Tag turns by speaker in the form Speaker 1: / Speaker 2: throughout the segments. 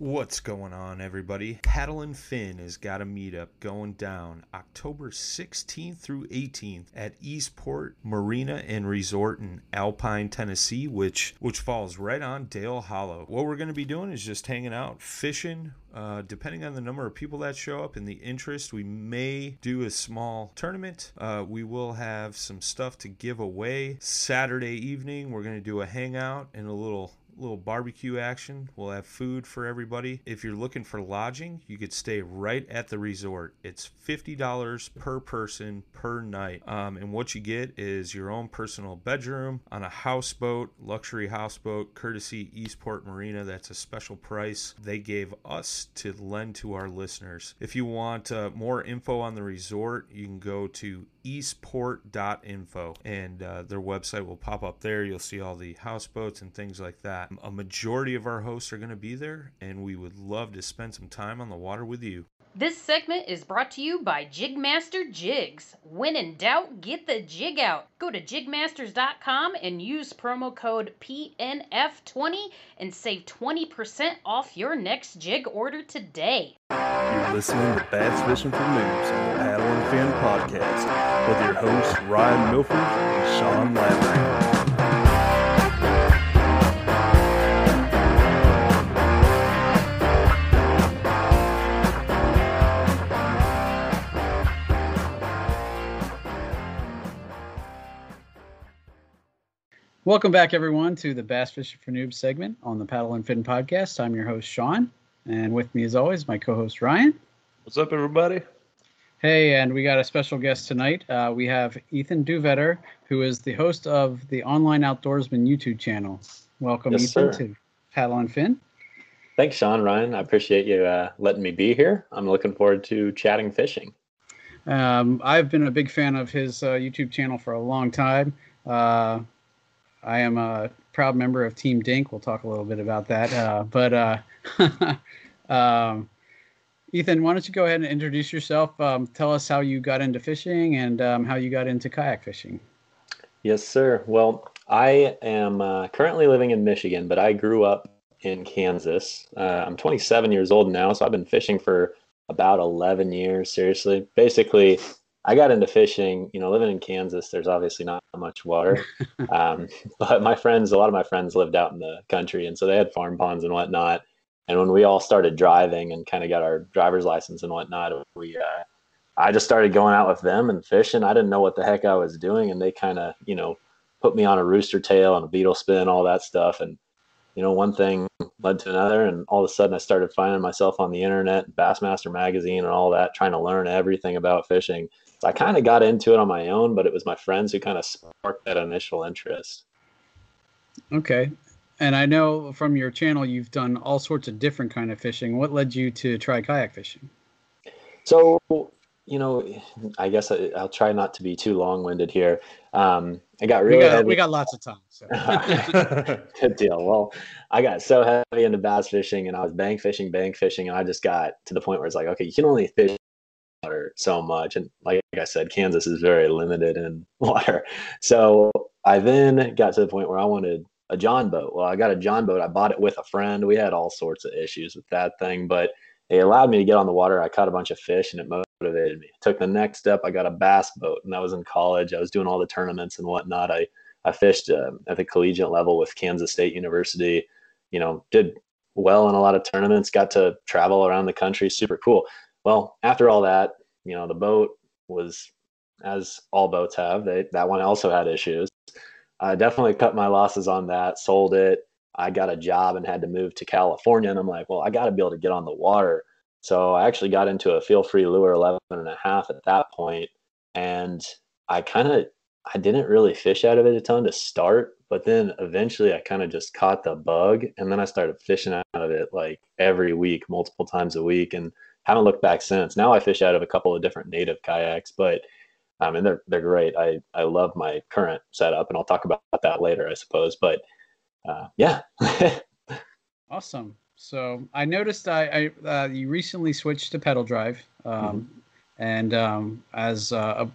Speaker 1: What's going on, everybody? Paddle and Fin has got a meetup going down October 16th through 18th at Eastport Marina and Resort in Alpine, Tennessee, which which falls right on Dale Hollow. What we're going to be doing is just hanging out, fishing. Uh, depending on the number of people that show up and the interest, we may do a small tournament. Uh, we will have some stuff to give away. Saturday evening, we're going to do a hangout and a little little barbecue action. We'll have food for everybody. If you're looking for lodging, you could stay right at the resort. It's $50 per person per night. Um, and what you get is your own personal bedroom on a houseboat, luxury houseboat, courtesy Eastport Marina. That's a special price they gave us to lend to our listeners. If you want uh, more info on the resort, you can go to eastport.info and uh, their website will pop up there. You'll see all the houseboats and things like that. A majority of our hosts are going to be there, and we would love to spend some time on the water with you.
Speaker 2: This segment is brought to you by Jigmaster Jigs. When in doubt, get the jig out. Go to jigmasters.com and use promo code PNF20 and save 20% off your next jig order today.
Speaker 3: You're listening to Bass Fishing for Noobs on the Paddle and Fin podcast with your hosts Ryan Milford and Sean Lavery.
Speaker 4: Welcome back, everyone, to the Bass Fishing for Noobs segment on the Paddle and Fin podcast. I'm your host, Sean, and with me, as always, my co host, Ryan.
Speaker 5: What's up, everybody?
Speaker 4: Hey, and we got a special guest tonight. Uh, we have Ethan Dhuyvetter, who is the host of the Online Outdoorsman YouTube channel. Welcome,
Speaker 5: Yes,
Speaker 4: Ethan,
Speaker 5: sir.
Speaker 4: to Paddle and Fin.
Speaker 5: Thanks, Sean, Ryan. I appreciate you uh, letting me be here. I'm looking forward to chatting fishing.
Speaker 4: Um, I've been a big fan of his uh, YouTube channel for a long time. I am a proud member of Team Dink. We'll talk a little bit about that. Uh, but uh, um, Ethan, why don't you go ahead and introduce yourself? Um, tell us how you got into fishing and um, how you got into kayak fishing.
Speaker 5: Yes, sir. Well, I am uh, currently living in Michigan, but I grew up in Kansas. Uh, I'm 27 years old now, so I've been fishing for about 11 years, seriously. Basically, I got into fishing, you know, living in Kansas, there's obviously not much water. um, but my friends, a lot of my friends lived out in the country, and so they had farm ponds and whatnot. And when we all started driving and kind of got our driver's license and whatnot, we, uh, I just started going out with them and fishing. I didn't know what the heck I was doing, and they kind of, you know, put me on a rooster tail and a beetle spin, all that stuff. And you know, one thing led to another, and all of a sudden I started finding myself on the internet, Bassmaster magazine, and all that, trying to learn everything about fishing. So I kind of got into it on my own, but it was my friends who kind of sparked that initial interest.
Speaker 4: Okay. And I know from your channel you've done all sorts of different kind of fishing. What led you to try kayak fishing?
Speaker 5: So, you know, I guess I, I'll try not to be too long-winded here. Um, I got really
Speaker 4: we got we got lots of time. So.
Speaker 5: Good deal. Well, I got so heavy into bass fishing and I was bank fishing, bank fishing, and I just got to the point where it's like, okay, you can only fish water so much. And like I said, Kansas is very limited in water. So I then got to the point where I wanted a John boat. Well, I got a John boat. I bought it with a friend. We had all sorts of issues with that thing, but it allowed me to get on the water. I caught a bunch of fish and it motivated me. took the next step. I got a bass boat and that was in college. I was doing all the tournaments and whatnot. I, I fished uh, at the collegiate level with Kansas State University, you know, did well in a lot of tournaments, got to travel around the country. Super cool. Well, after all that, you know, the boat was, as all boats have, they, that one also had issues. I definitely cut my losses on that, sold it, I got a job and had to move to California. And I'm like, well, I got to be able to get on the water. So I actually got into a Feelfree Lure 11 and a half at that point, And I kind of, I didn't really fish out of it a ton to start, but then eventually I kind of just caught the bug. And then I started fishing out of it like every week, multiple times a week, and haven't looked back since. Now I fish out of a couple of different native kayaks, but I mean, they're, they're great. I, I love my current setup, and I'll talk about that later, I suppose. But uh, yeah.
Speaker 4: awesome. So I noticed I, I uh, you recently switched to pedal drive, um, mm-hmm. and um, as uh,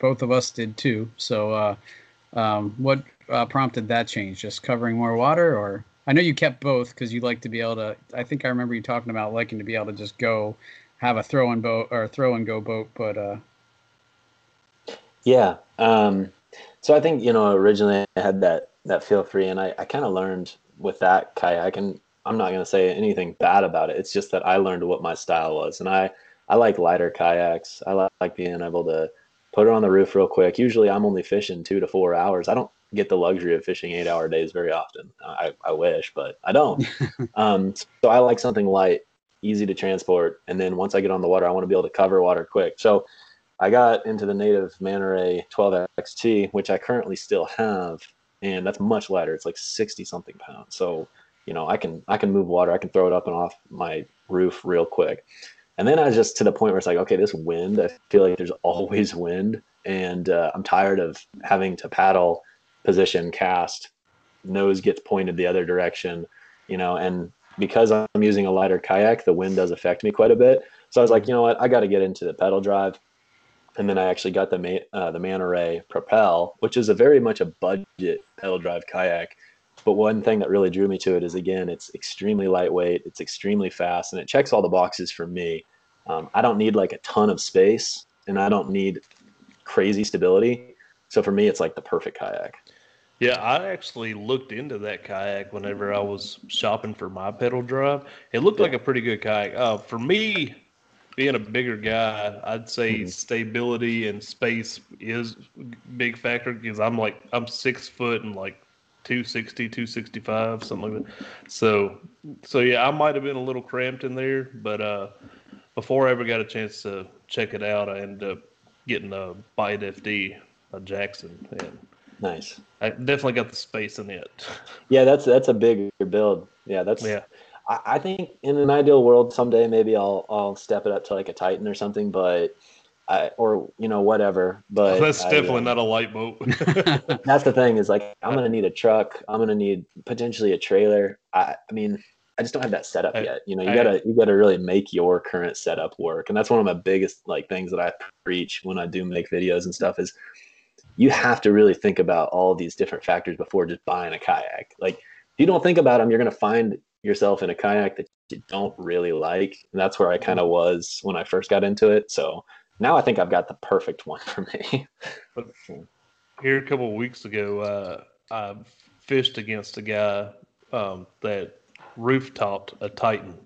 Speaker 4: both of us did too. So uh, um, what uh, prompted that change? Just covering more water, or I know you kept both because you like to be able to. I think I remember you talking about liking to be able to just go have a throw and boat or throw and go boat, but uh,
Speaker 5: yeah. Um, so I think you know originally I had that that Feelfree. And I, I kind of learned with that kayak, and I'm not going to say anything bad about it. It's just that I learned what my style was, and I I like lighter kayaks. I like, like being able to put it on the roof real quick. Usually, I'm only fishing two to four hours. I don't get the luxury of fishing eight hour days very often. I, I wish, but I don't. um, so I like something light, easy to transport, and then once I get on the water, I want to be able to cover water quick. So I got into the native Manta Ray 12 XT, which I currently still have, and that's much lighter. It's like 60 something pounds. So, you know, I can I can move water. I can throw it up and off my roof real quick. And then I was just to the point where it's like, okay, this wind. I feel like there's always wind, and uh, I'm tired of having to paddle, position, cast, nose gets pointed the other direction, you know. And because I'm using a lighter kayak, the wind does affect me quite a bit. So I was like, you know what, I got to get into the pedal drive and then I actually got the uh, the Manta Ray Propel, which is a very much a budget pedal drive kayak. But one thing that really drew me to it is again, it's extremely lightweight, it's extremely fast, and it checks all the boxes for me. Um, I don't need like a ton of space, and I don't need crazy stability. So for me, it's like the perfect kayak.
Speaker 3: Yeah, I actually looked into that kayak whenever I was shopping for my pedal drive. It looked yeah. like a pretty good kayak. Uh, for me, being a bigger guy, I'd say mm-hmm. stability and space is big factor because I'm like I'm six foot and like 260, 265, something like that. So, so yeah, I might have been a little cramped in there, but uh, before I ever got a chance to check it out, I ended up getting a Bite FD, a Jackson, and
Speaker 5: nice.
Speaker 3: I definitely got the space in it.
Speaker 5: Yeah, that's that's a bigger build. Yeah, that's yeah. I, I think in an ideal world, someday maybe I'll I'll step it up to like a Titan or something, but I, or you know whatever. But
Speaker 3: that's I, definitely uh, not a light boat.
Speaker 5: that's the thing is like I'm gonna need a truck. I'm gonna need potentially a trailer. I, I mean, I just don't have that setup I, yet. You know, you gotta you gotta really make your current setup work, and that's one of my biggest like things that I preach when I do make videos and stuff is you have to really think about all these different factors before just buying a kayak. Like if you don't think about them, you're gonna find yourself in a kayak that you don't really like. And that's where I kind of was when I first got into it. So now I think I've got the perfect one for me.
Speaker 3: but here a couple of weeks ago, uh, I fished against a guy um, that rooftopped a Titan.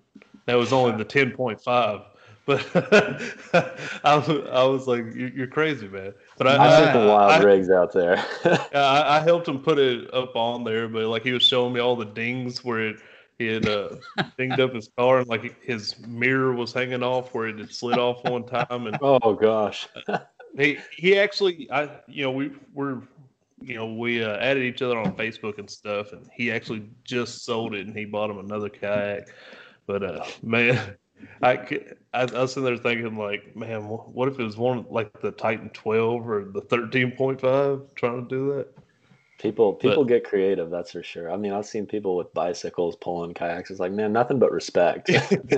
Speaker 3: That was only the 10.5. But I, was, I was like, "You're crazy, man!" But I,
Speaker 5: I sent the wild I, rigs out there.
Speaker 3: I, I helped him put it up on there, but like he was showing me all the dings where it he had uh, dinged up his car and like his mirror was hanging off where it had slid off one time. And
Speaker 5: oh gosh,
Speaker 3: he he actually I you know we were you know we uh, added each other on Facebook and stuff, and he actually just sold it and he bought him another kayak. But uh, man, I, I, I was sitting there thinking like, man, what if it was one like the Titan 12 or the 13.5 trying to do that?
Speaker 5: People people but, get creative, that's for sure. I mean, I've seen people with bicycles pulling kayaks. It's like, man, nothing but respect.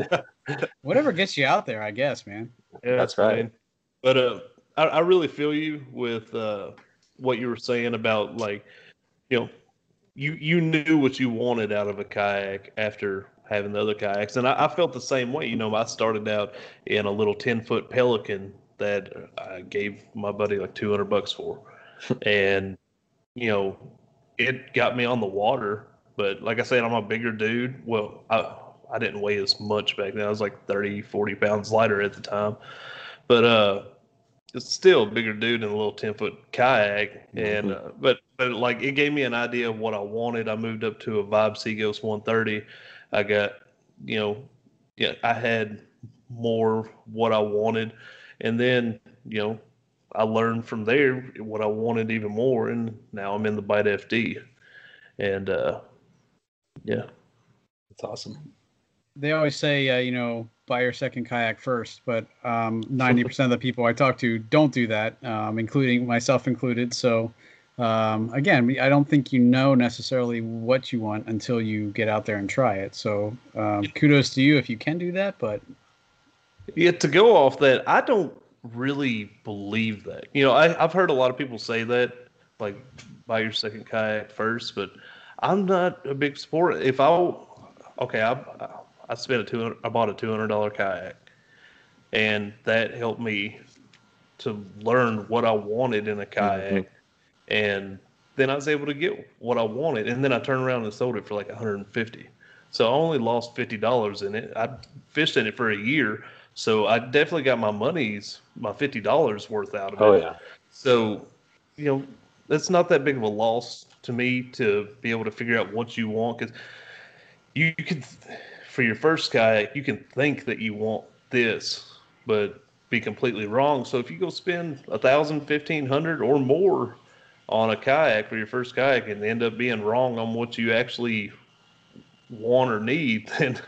Speaker 4: Whatever gets you out there, I guess, man.
Speaker 5: Yeah, that's right. Man.
Speaker 3: But uh, I, I really feel you with uh, what you were saying about like, you know, you you knew what you wanted out of a kayak after having the other kayaks. And I, I felt the same way. You know, I started out in a little 10 foot Pelican that I gave my buddy like 200 bucks for. and, you know, it got me on the water. But like I said, I'm a bigger dude. Well, I, I didn't weigh as much back then. I was like 30, 40 pounds lighter at the time. But, uh, it's still a bigger dude in a little 10 foot kayak. And, mm-hmm. uh, but, but like it gave me an idea of what I wanted. I moved up to a Vibe Seaghost 130. I got, you know, yeah, I had more what I wanted. And then, you know, I learned from there what I wanted even more. And now I'm in the Bite FD. And, uh, yeah.
Speaker 5: it's awesome.
Speaker 4: They always say, uh, you know, buy your second kayak first, but um, 90% of the people I talk to don't do that, um, including myself included. So, um, again, I don't think you know necessarily what you want until you get out there and try it. So, um, kudos to you if you can do that. But
Speaker 3: yeah, to go off that, I don't really believe that. You know, I, have heard a lot of people say that, like buy your second kayak first, but I'm not a big sport. If I okay, I I spent a two I bought a two hundred dollar kayak, and that helped me to learn what I wanted in a kayak, mm-hmm. and then I was able to get what I wanted, and then I turned around and sold it for like 150. So I only lost fifty dollars in it. I fished in it for a year, so I definitely got my money's my fifty dollars worth out of
Speaker 5: oh,
Speaker 3: it.
Speaker 5: Oh yeah.
Speaker 3: So, you know, that's not that big of a loss to me to be able to figure out what you want because you, you can for your first kayak, you can think that you want this, but be completely wrong. So if you go spend a thousand, fifteen hundred, or more on a kayak for your first kayak and end up being wrong on what you actually want or need, then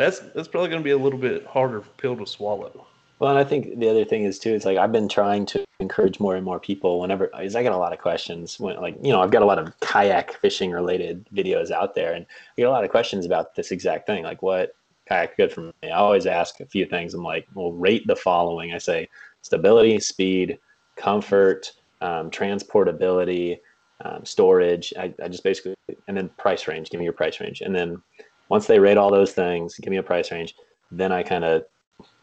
Speaker 3: that's that's probably going to be a little bit harder pill to swallow.
Speaker 5: Well, and I think the other thing is too, it's like I've been trying to encourage more and more people whenever, because I get a lot of questions when, like, you know, I've got a lot of kayak fishing related videos out there, and I get a lot of questions about this exact thing, like what kayak good for me. I always ask a few things. I'm like, well, rate the following. I say stability, speed, comfort, um, transportability, um, storage. I, I just basically, and then price range. Give me your price range, and then once they rate all those things, give me a price range. Then I kind of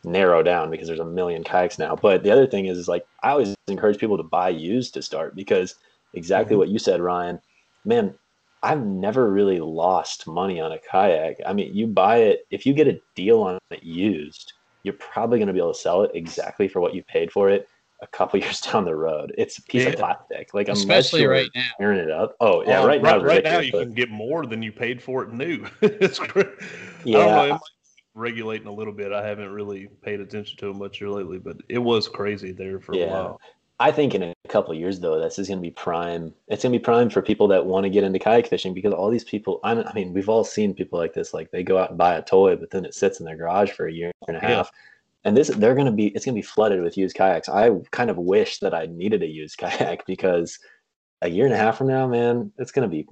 Speaker 5: narrow down because there's a million kayaks now. But the other thing is, is like I always encourage people to buy used to start because exactly mm-hmm. what you said, Ryan. Man, I've never really lost money on a kayak. I mean, you buy it if you get a deal on it used, you're probably going to be able to sell it exactly for what you paid for it a couple years down the road. It's a piece yeah. of plastic. Like
Speaker 4: especially right now,
Speaker 5: tearing it up. Oh yeah, right,
Speaker 3: right
Speaker 5: now.
Speaker 3: Right now, you can get more than you paid for it new. it's. Yeah. I don't know. It might regulating a little bit. I haven't really paid attention to it much lately, but it was crazy there for yeah. a while.
Speaker 5: I think in a couple years though, this is going to be prime. It's going to be prime for people that want to get into kayak fishing because all these people. I mean, we've all seen people like this. Like they go out and buy a toy, but then it sits in their garage for a year and a half. Yeah. And this, they're going to be. It's going to be flooded with used kayaks. I kind of wish that I needed a used kayak because a year and a half from now, man, it's going to be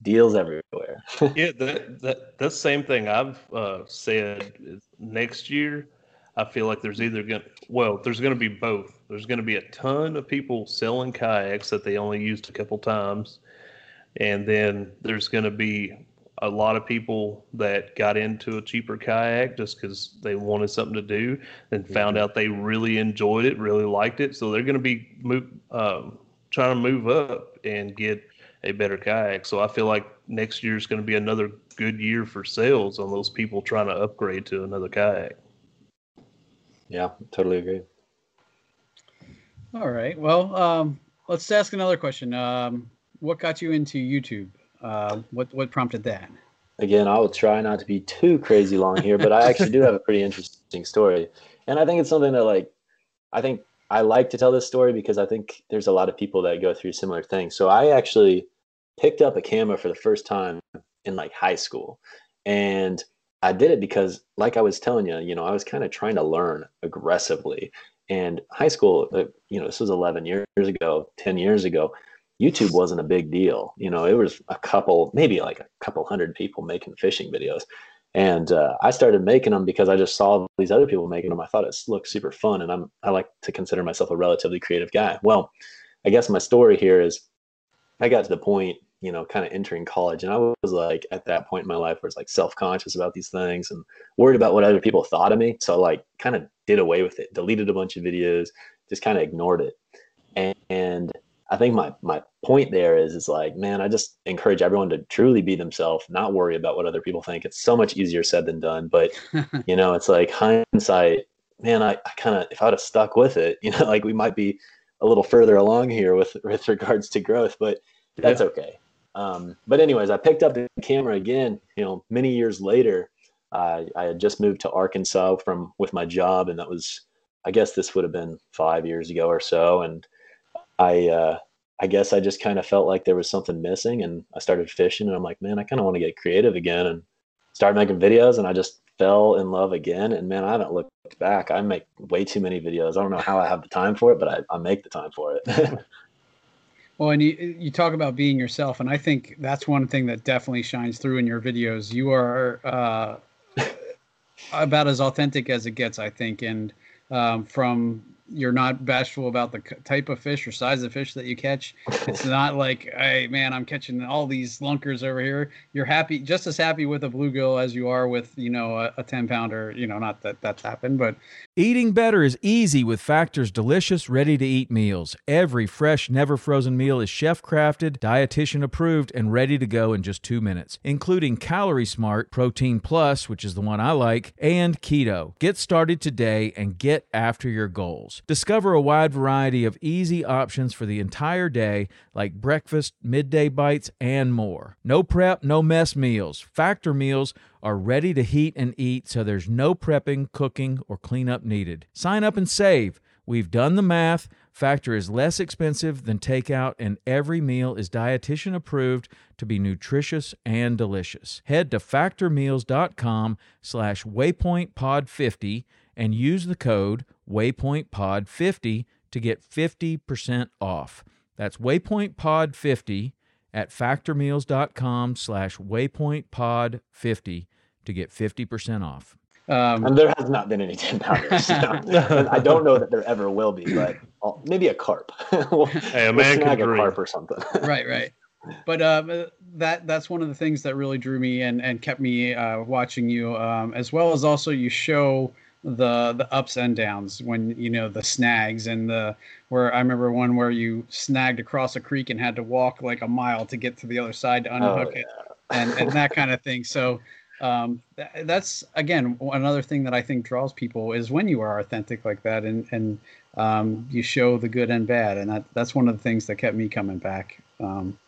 Speaker 5: deals everywhere.
Speaker 3: yeah, that, that same thing I've uh, said. Next year, I feel like there's either going to well, there's going to be both. There's going to be a ton of people selling kayaks that they only used a couple times, and then there's going to be a lot of people that got into a cheaper kayak just because they wanted something to do and found mm-hmm. out they really enjoyed it, really liked it. So they're going to be move, um, trying to move up and get a better kayak. So I feel like next year is going to be another good year for sales on those people trying to upgrade to another kayak.
Speaker 5: Yeah, totally agree.
Speaker 4: All right. Well, um, let's ask another question. Um, what got you into YouTube? Uh, what what prompted that?
Speaker 5: Again, I will try not to be too crazy long here, but I actually do have a pretty interesting story, and I think it's something that like I think I like to tell this story because I think there's a lot of people that go through similar things. So I actually picked up a camera for the first time in like high school. And I did it because, like I was telling you, you know, I was kind of trying to learn aggressively. And high school, uh, you know, this was 11 years ago, 10 years ago. YouTube wasn't a big deal. You know, it was a couple, maybe like a couple hundred people making fishing videos. And uh, I started making them because I just saw these other people making them. I thought it looked super fun, and I'm I like to consider myself a relatively creative guy. Well, I guess my story here is I got to the point you know, kind of entering college. And I was like, at that point in my life, where it's like self conscious about these things and worried about what other people thought of me. So, like, kind of did away with it, deleted a bunch of videos, just kind of ignored it. And, and I think my my point there is is like, man, I just encourage everyone to truly be themselves, not worry about what other people think. It's so much easier said than done. But you know, it's like hindsight, man, I, I kind of if I'd have stuck with it, you know, like we might be a little further along here with with regards to growth, but that's yeah. okay. Um, but anyways, I picked up the camera again, you know, many years later. Uh, I had just moved to Arkansas from with my job, and that was, I guess, this would have been five years ago or so, and I uh, I guess I just kind of felt like there was something missing, and I started fishing, and I'm like, man, I kind of want to get creative again, and started making videos, and I just fell in love again. And man, I haven't looked back. I make way too many videos. I don't know how I have the time for it, but I, I make the time for it.
Speaker 4: well, and you you talk about being yourself, and I think that's one thing that definitely shines through in your videos. You are uh, about as authentic as it gets, I think, and um, from you're not bashful about the type of fish or size of fish that you catch. It's not like, hey man, I'm catching all these lunkers over here. You're happy, just as happy with a bluegill as you are with, you know, a, a 10 pounder. You know, not that that's happened, but
Speaker 6: eating better is easy with Factor's delicious, ready to eat meals. Every fresh, never frozen meal is chef crafted, dietitian approved, and ready to go in just two minutes, including Calorie Smart, Protein Plus, which is the one I like, and Keto. Get started today and get after your goals. Discover a wide variety of easy options for the entire day, like breakfast, midday bites, and more. No prep, no mess meals. Factor meals are ready to heat and eat, so there's no prepping, cooking, or cleanup needed. Sign up and save. We've done the math. Factor is less expensive than takeout, and every meal is dietitian approved to be nutritious and delicious. Head to factormeals.com slash waypointpod50 and use the code WaypointPod50 to get 50% off. That's WaypointPod50 at factormeals.com slash waypointpod50 to get 50% off.
Speaker 5: Um, and there has not been any 10 pounders. I don't know that there ever will be, but I'll, maybe a carp.
Speaker 3: we'll, hey, a man we'll can
Speaker 5: a carp or something.
Speaker 4: right, right. But um, that that's one of the things that really drew me and, and kept me uh, watching you, um, as well as also you show – the the ups and downs when you know the snags and the where I remember one where you snagged across a creek and had to walk like a mile to get to the other side to unhook oh, yeah. it and and that kind of thing. So um, th- that's again another thing that I think draws people is when you are authentic like that and and um, you show the good and bad and that that's one of the things that kept me coming back. Um,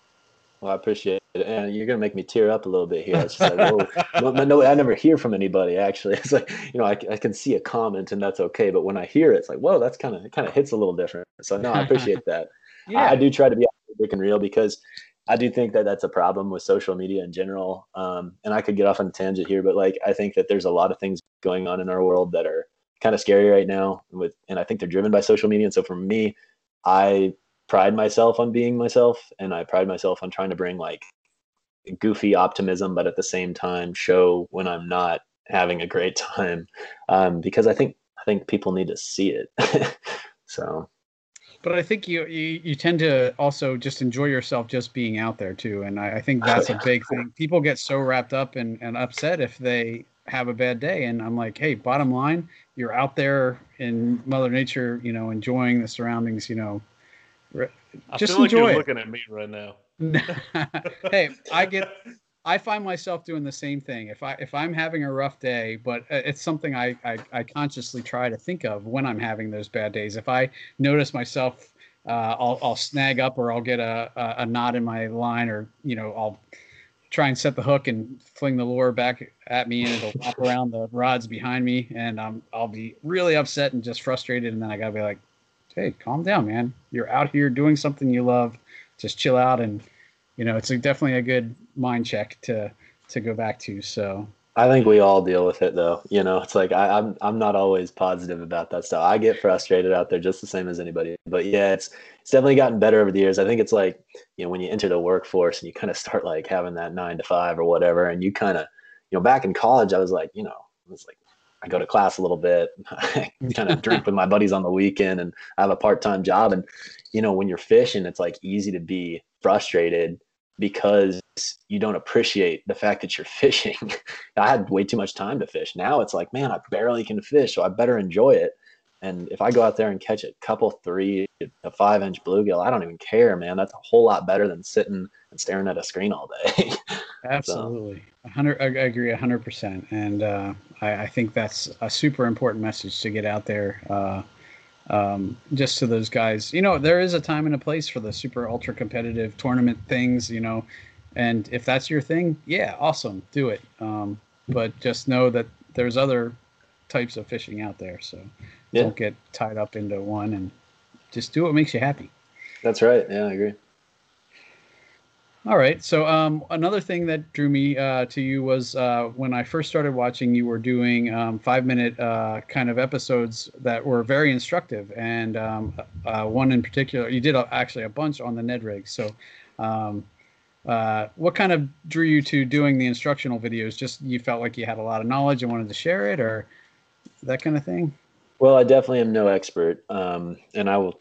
Speaker 5: well, I appreciate and you're gonna make me tear up a little bit here. It's like, no, no, I never hear from anybody. Actually, it's like you know, I, I can see a comment, and that's okay. But when I hear it, it's like, whoa, that's kind of it kind of hits a little different. So no, I appreciate that. yeah. I, I, do try to be authentic and real because I do think that that's a problem with social media in general. Um, and I could get off on a tangent here, but like I think that there's a lot of things going on in our world that are kind of scary right now. With and I think they're driven by social media. And so for me, I pride myself on being myself and I pride myself on trying to bring like goofy optimism, but at the same time show when I'm not having a great time. Um, because I think I think people need to see it. so
Speaker 4: but I think you, you, you tend to also just enjoy yourself just being out there too, and I, I think that's a big thing. People get so wrapped up and, and upset if they have a bad day, and I'm like, hey, bottom line, you're out there in Mother Nature, you know, enjoying the surroundings, you know,
Speaker 3: I just feel like enjoy you're it. looking at me right now.
Speaker 4: hey, I get I find myself doing the same thing. If I if I'm having a rough day, but uh, it's something I, I, I consciously try to think of when I'm having those bad days. If I notice myself, uh, I'll I'll snag up or I'll get a, a, a knot in my line, or you know I'll try and set the hook and fling the lure back at me, and it'll wrap around the rods behind me, and um, I'll be really upset and just frustrated, and then I gotta be like, hey, calm down, man. You're out here doing something you love. Just chill out, and you know it's a, definitely a good mind check to to go back to. So
Speaker 5: I think we all deal with it, though. You know, it's like I, I'm I'm not always positive about that stuff. I get frustrated out there just the same as anybody. But yeah, it's it's definitely gotten better over the years. I think it's like you know when you enter the workforce and you kind of start like having that nine to five or whatever, and you kind of you know back in college I was like you know I was like I go to class a little bit, I kind of drink with my buddies on the weekend, and I have a part time job. And you know, when you're fishing, it's like easy to be frustrated because you don't appreciate the fact that you're fishing. I had way too much time to fish. Now it's like, man, I barely can fish, so I better enjoy it. And if I go out there and catch a couple three, a five inch bluegill, I don't even care, man. That's a whole lot better than sitting and staring at a screen all day.
Speaker 4: Absolutely, so. hundred. I agree, hundred percent. And uh, I, I, think that's a super important message to get out there. Uh, um, just to those guys, you know, there is a time and a place for the super ultra competitive tournament things, you know, and if that's your thing, yeah, awesome, do it. Um, but just know that there's other types of fishing out there, so yeah. don't get tied up into one and just do what makes you happy.
Speaker 5: That's right. Yeah, I agree.
Speaker 4: All right. So um, another thing that drew me uh, to you was uh, when I first started watching, you were doing um, five minute uh, kind of episodes that were very instructive, and um, uh, one in particular, you did actually a bunch on the Ned rig. So, um, uh, what kind of drew you to doing the instructional videos? Just you felt like you had a lot of knowledge and wanted to share it, or that kind of thing?
Speaker 5: Well, I definitely am no expert, um, and I will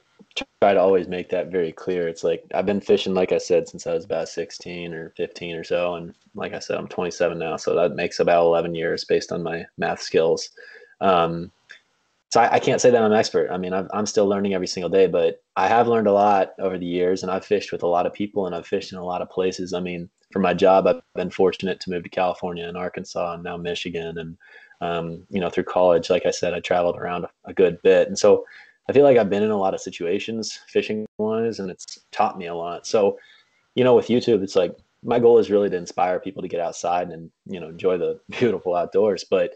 Speaker 5: try to always make that very clear. It's like I've been fishing, like I said, since I was about 16 or 15 or so. And like I said, I'm 27 now. So that makes about 11 years based on my math skills. Um, so I, I, can't say that I'm an expert. I mean, I'm, I'm still learning every single day, but I have learned a lot over the years and I've fished with a lot of people and I've fished in a lot of places. I mean, for my job, I've been fortunate to move to California and Arkansas and now Michigan. And, um, you know, through college, like I said, I traveled around a good bit. And so I feel like I've been in a lot of situations fishing wise, and it's taught me a lot. So, you know, with YouTube, it's like my goal is really to inspire people to get outside and you know enjoy the beautiful outdoors. But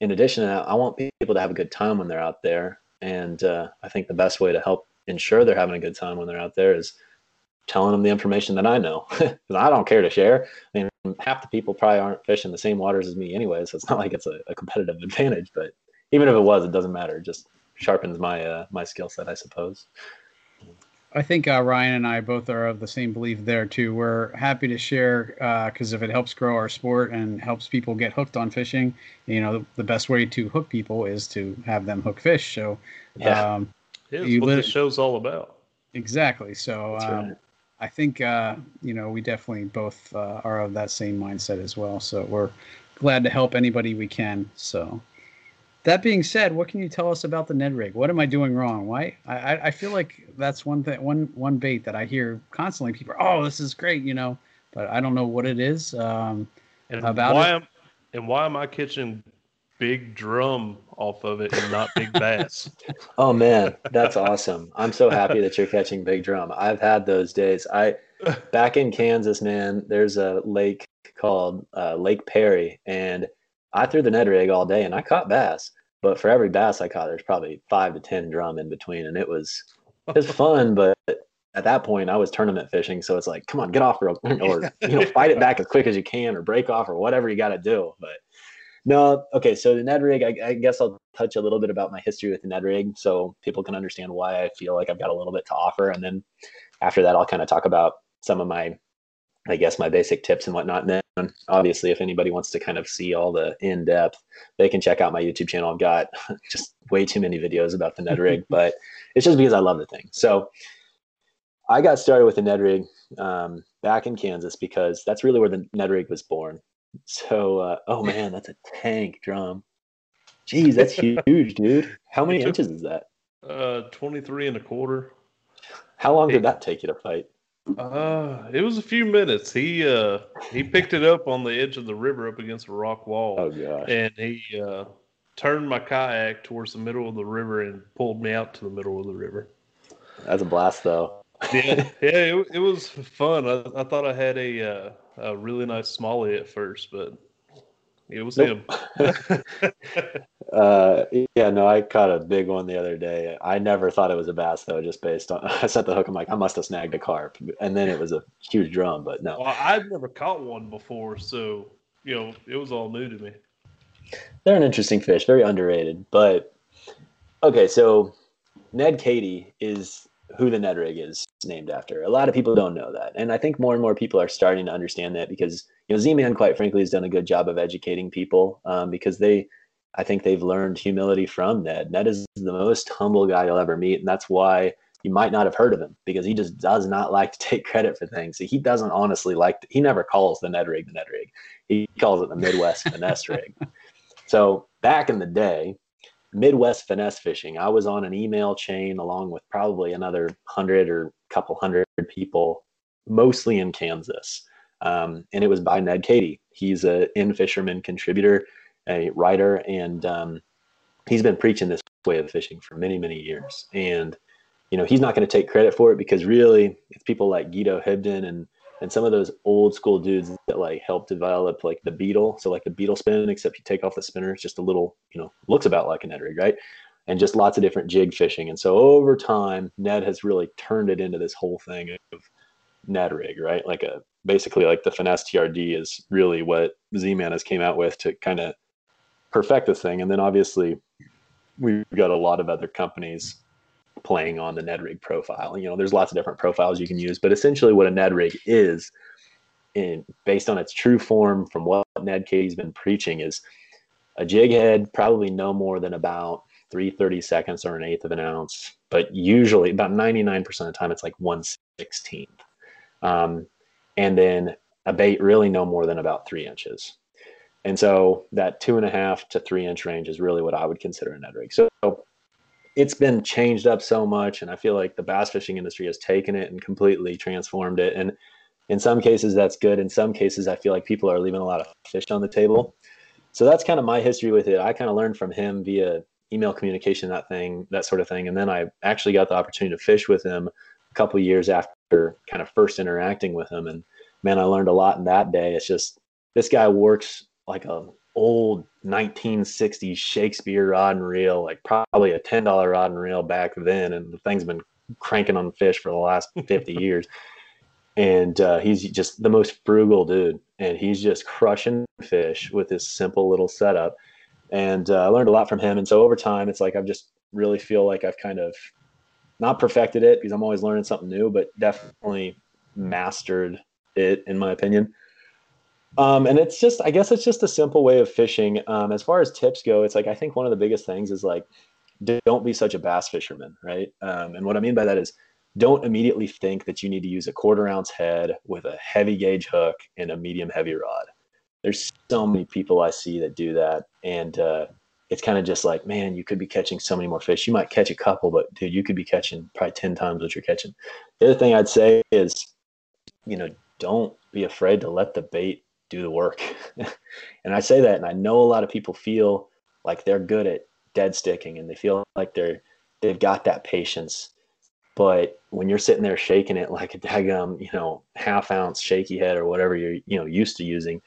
Speaker 5: in addition to that, I want people to have a good time when they're out there, and uh, I think the best way to help ensure they're having a good time when they're out there is telling them the information that I know. because I don't care to share. I mean, half the people probably aren't fishing the same waters as me anyway, so it's not like it's a, a competitive advantage. But even if it was, it doesn't matter. Just sharpens my uh, my skill set, I suppose.
Speaker 4: I think uh, Ryan and I both are of the same belief there too. We're happy to share because uh, if it helps grow our sport and helps people get hooked on fishing, you know, the, the best way to hook people is to have them hook fish. So,
Speaker 3: yeah, um, you what lit- the show's all about.
Speaker 4: Exactly. So, um, right. I think uh, you know we definitely both uh, are of that same mindset as well. So we're glad to help anybody we can. So. That being said, what can you tell us about the Ned rig? What am I doing wrong? Why? I, I feel like that's one thing, one one bait that I hear constantly. People, are, oh, this is great, you know, but I don't know what it is. Um,
Speaker 3: and about why it. Am, and why am I catching big drum off of it and not big bass?
Speaker 5: oh man, that's awesome! I'm so happy that you're catching big drum. I've had those days. I back in Kansas, man. There's a lake called uh, Lake Perry, and I threw the Ned rig all day and I caught bass. But for every bass I caught, there's probably five to ten drum in between, and it was it was fun. But at that point, I was tournament fishing, so it's like, come on, get off, or, or you know, fight it back as quick as you can, or break off, or whatever you got to do. But no, okay. So the Ned rig, I, I, guess I'll touch a little bit about my history with the Ned rig, so people can understand why I feel like I've got a little bit to offer, and then after that, I'll kind of talk about some of my I guess my basic tips and whatnot. And then obviously, if anybody wants to kind of see all the in depth, they can check out my YouTube channel. I've got just way too many videos about the Ned rig, but it's just because I love the thing. So I got started with the Ned rig um, back in Kansas because that's really where the Ned rig was born. So, uh, oh man, that's a tank drum. Jeez, that's huge, dude. How many inches is that?
Speaker 3: Uh, 23 and a quarter.
Speaker 5: How long did that take you to fight?
Speaker 3: Uh, it was a few minutes. He uh he picked it up on the edge of the river up against a rock wall.
Speaker 5: Oh gosh.
Speaker 3: And he uh turned my kayak towards the middle of the river and pulled me out to the middle of the river.
Speaker 5: That's a blast though.
Speaker 3: yeah, yeah, it, it was fun. I, I thought I had a uh, a really nice smallie at first, but it was nope. him.
Speaker 5: uh, yeah, no, I caught a big one the other day. I never thought it was a bass though, just based on I set the hook. I'm like, I must have snagged a carp, and then it was a huge drum. But no,
Speaker 3: well, I've never caught one before, so you know, it was all new to me.
Speaker 5: They're an interesting fish, very underrated. But okay, so Ned Kehde is who the Ned rig is named after. A lot of people don't know that, and I think more and more people are starting to understand that because you know, Z-Man, quite frankly, has done a good job of educating people um, because they, I think they've learned humility from Ned. Ned is the most humble guy you'll ever meet, and that's why you might not have heard of him because he just does not like to take credit for things. He doesn't honestly like, to, he never calls the Ned rig the Ned rig. He calls it the Midwest finesse rig. So back in the day, Midwest finesse fishing, I was on an email chain along with probably another hundred or couple hundred people, mostly in Kansas. Um, and it was by Ned Kehde. He's a In-Fisherman contributor, a writer, and um, he's been preaching this way of fishing for many, many years. And you know, he's not going to take credit for it because really it's people like Guido Hibdon and and some of those old school dudes that like helped develop like the beetle. So like the beetle spin, except you take off the spinner, it's just a little, you know, looks about like a Ned rig, right? And just lots of different jig fishing. And so over time, Ned has really turned it into this whole thing of Ned rig, right? Like a basically like the finesse TRD is really what Z-Man has came out with to kind of perfect the thing. And then obviously we've got a lot of other companies playing on the Ned rig profile. You know, there's lots of different profiles you can use, but essentially what a Ned rig is, in based on its true form from what Ned Kehde's been preaching, is a jig head probably no more than about three thirty seconds or an eighth of an ounce, but usually about 99% of the time it's like one sixteenth. Um, and then a bait really no more than about three inches. And so that two and a half to three inch range is really what I would consider a Ned rig. So it's been changed up so much and i feel like the bass fishing industry has taken it and completely transformed it. And in some cases that's good. In some cases i feel like people are leaving a lot of fish on the table. So that's kind of my history with it. I kind of learned from him via email communication that thing that sort of thing. And then i actually got the opportunity to fish with him a couple years after kind of first interacting with him and man i learned a lot in that day it's just this guy works like a old 1960s Shakespeare rod and reel, like probably a $10 rod and reel back then. And the thing's been cranking on fish for the last 50 years. And uh, he's just the most frugal dude. And he's just crushing fish with this simple little setup. And uh, I learned a lot from him. And so over time, it's like I've just really feel like I've kind of not perfected it because I'm always learning something new, but definitely mastered it, in my opinion. Um, and it's just, I guess it's just a simple way of fishing. Um, as far as tips go, it's like I think one of the biggest things is like, don't be such a bass fisherman, right? Um, and what I mean by that is, don't immediately think that you need to use a quarter ounce head with a heavy gauge hook and a medium heavy rod. There's so many people I see that do that, and uh, it's kind of just like, man, you could be catching so many more fish. You might catch a couple, but dude, you could be catching probably ten times what you're catching. The other thing I'd say is, you know, don't be afraid to let the bait do the work. and I say that, and I know a lot of people feel like they're good at dead sticking, and they feel like they're they've got that patience. But when you're sitting there shaking it like a daggum, you know, half ounce shaky head or whatever you're you know used to using,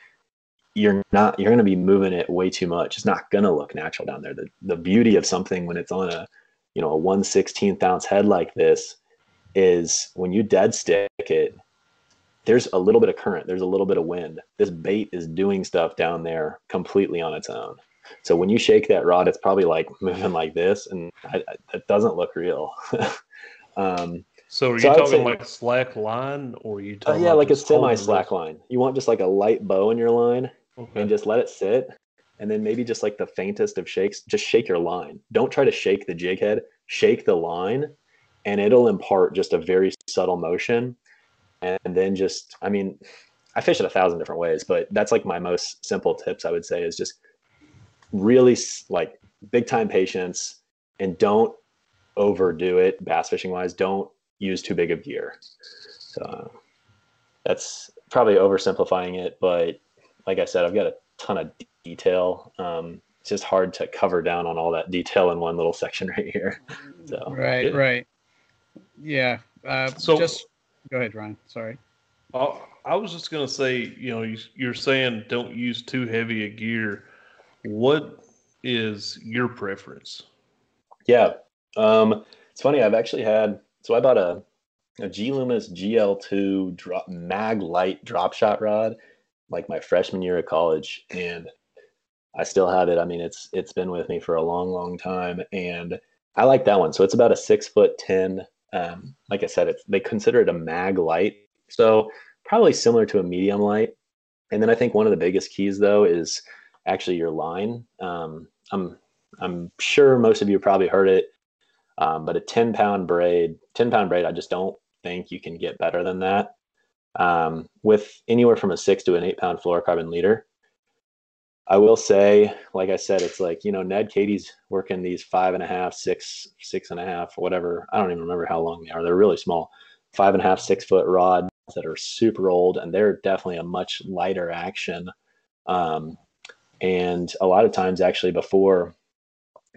Speaker 5: you're not you're going to be moving it way too much. It's not going to look natural down there. The the beauty of something when it's on a you know a one sixteenth ounce head like this is when you dead stick it there's a little bit of current, there's a little bit of wind. This bait is doing stuff down there completely on its own. So when you shake that rod, it's probably like moving like this, and I, I, it doesn't look real.
Speaker 3: um, so are so you talking say, like slack line, or are you uh, talking?
Speaker 5: Uh, yeah, like a semi slack line. You want just like a light bow in your line, okay. and just let it sit, and then maybe just like the faintest of shakes, just shake your line. Don't try to shake the jig head. Shake the line, and it'll impart just a very subtle motion and then just i mean i fish it a thousand different ways but that's like my most simple tips i would say is just really like big time patience and don't overdo it bass fishing wise don't use too big of gear so that's probably oversimplifying it but like i said i've got a ton of detail um, it's just hard to cover down on all that detail in one little section right here so
Speaker 4: right yeah. right yeah uh, so just Go ahead, Ryan. Sorry.
Speaker 3: Uh, I was just going to say, you know, you're saying don't use too heavy a gear. What is your preference?
Speaker 5: Yeah. Um, it's funny. I've actually had, so I bought a, a G Loomis GL2 drop, mag light drop shot rod like my freshman year of college. And I still have it. I mean, it's, it's been with me for a long, long time. And I like that one. So it's about a six foot 10 um, like I said, it's they consider it a mag light, so probably similar to a medium light. And then I think one of the biggest keys though is actually your line. Um, I'm I'm sure most of you probably heard it. Um, but a 10 pound braid, 10 pound braid, I just don't think you can get better than that. Um, with anywhere from a six to an eight pound fluorocarbon leader. I will say, like I said, it's like, you know, Ned Kehde's working these five and a half, six, six and a half, whatever. I don't even remember how long they are. They're really small, five and a half, six foot rods that are super old, and they're definitely a much lighter action. Um, and a lot of times, actually, before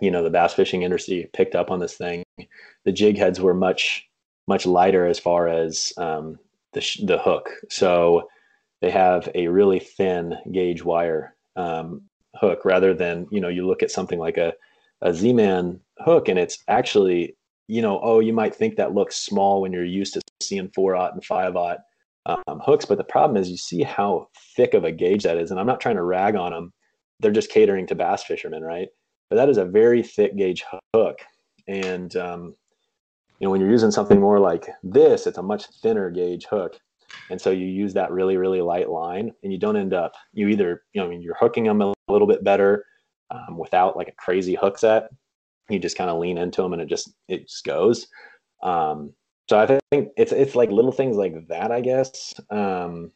Speaker 5: you know the bass fishing industry picked up on this thing, the jig heads were much much lighter as far as um, the the hook. So they have a really thin gauge wire um, hook rather than you know you look at something like a a Z-man hook and it's actually you know oh you might think that looks small when you're used to seeing four aught and five aught um, hooks but the problem is you see how thick of a gauge that is and I'm not trying to rag on them they're just catering to bass fishermen right but that is a very thick gauge hook and um, you know when you're using something more like this it's a much thinner gauge hook and so you use that really really light line and you don't end up you either you know I mean you're hooking them a little bit better um, without like a crazy hook set you just kind of lean into them and it just it just goes um, so i think it's it's like little things like that i guess um,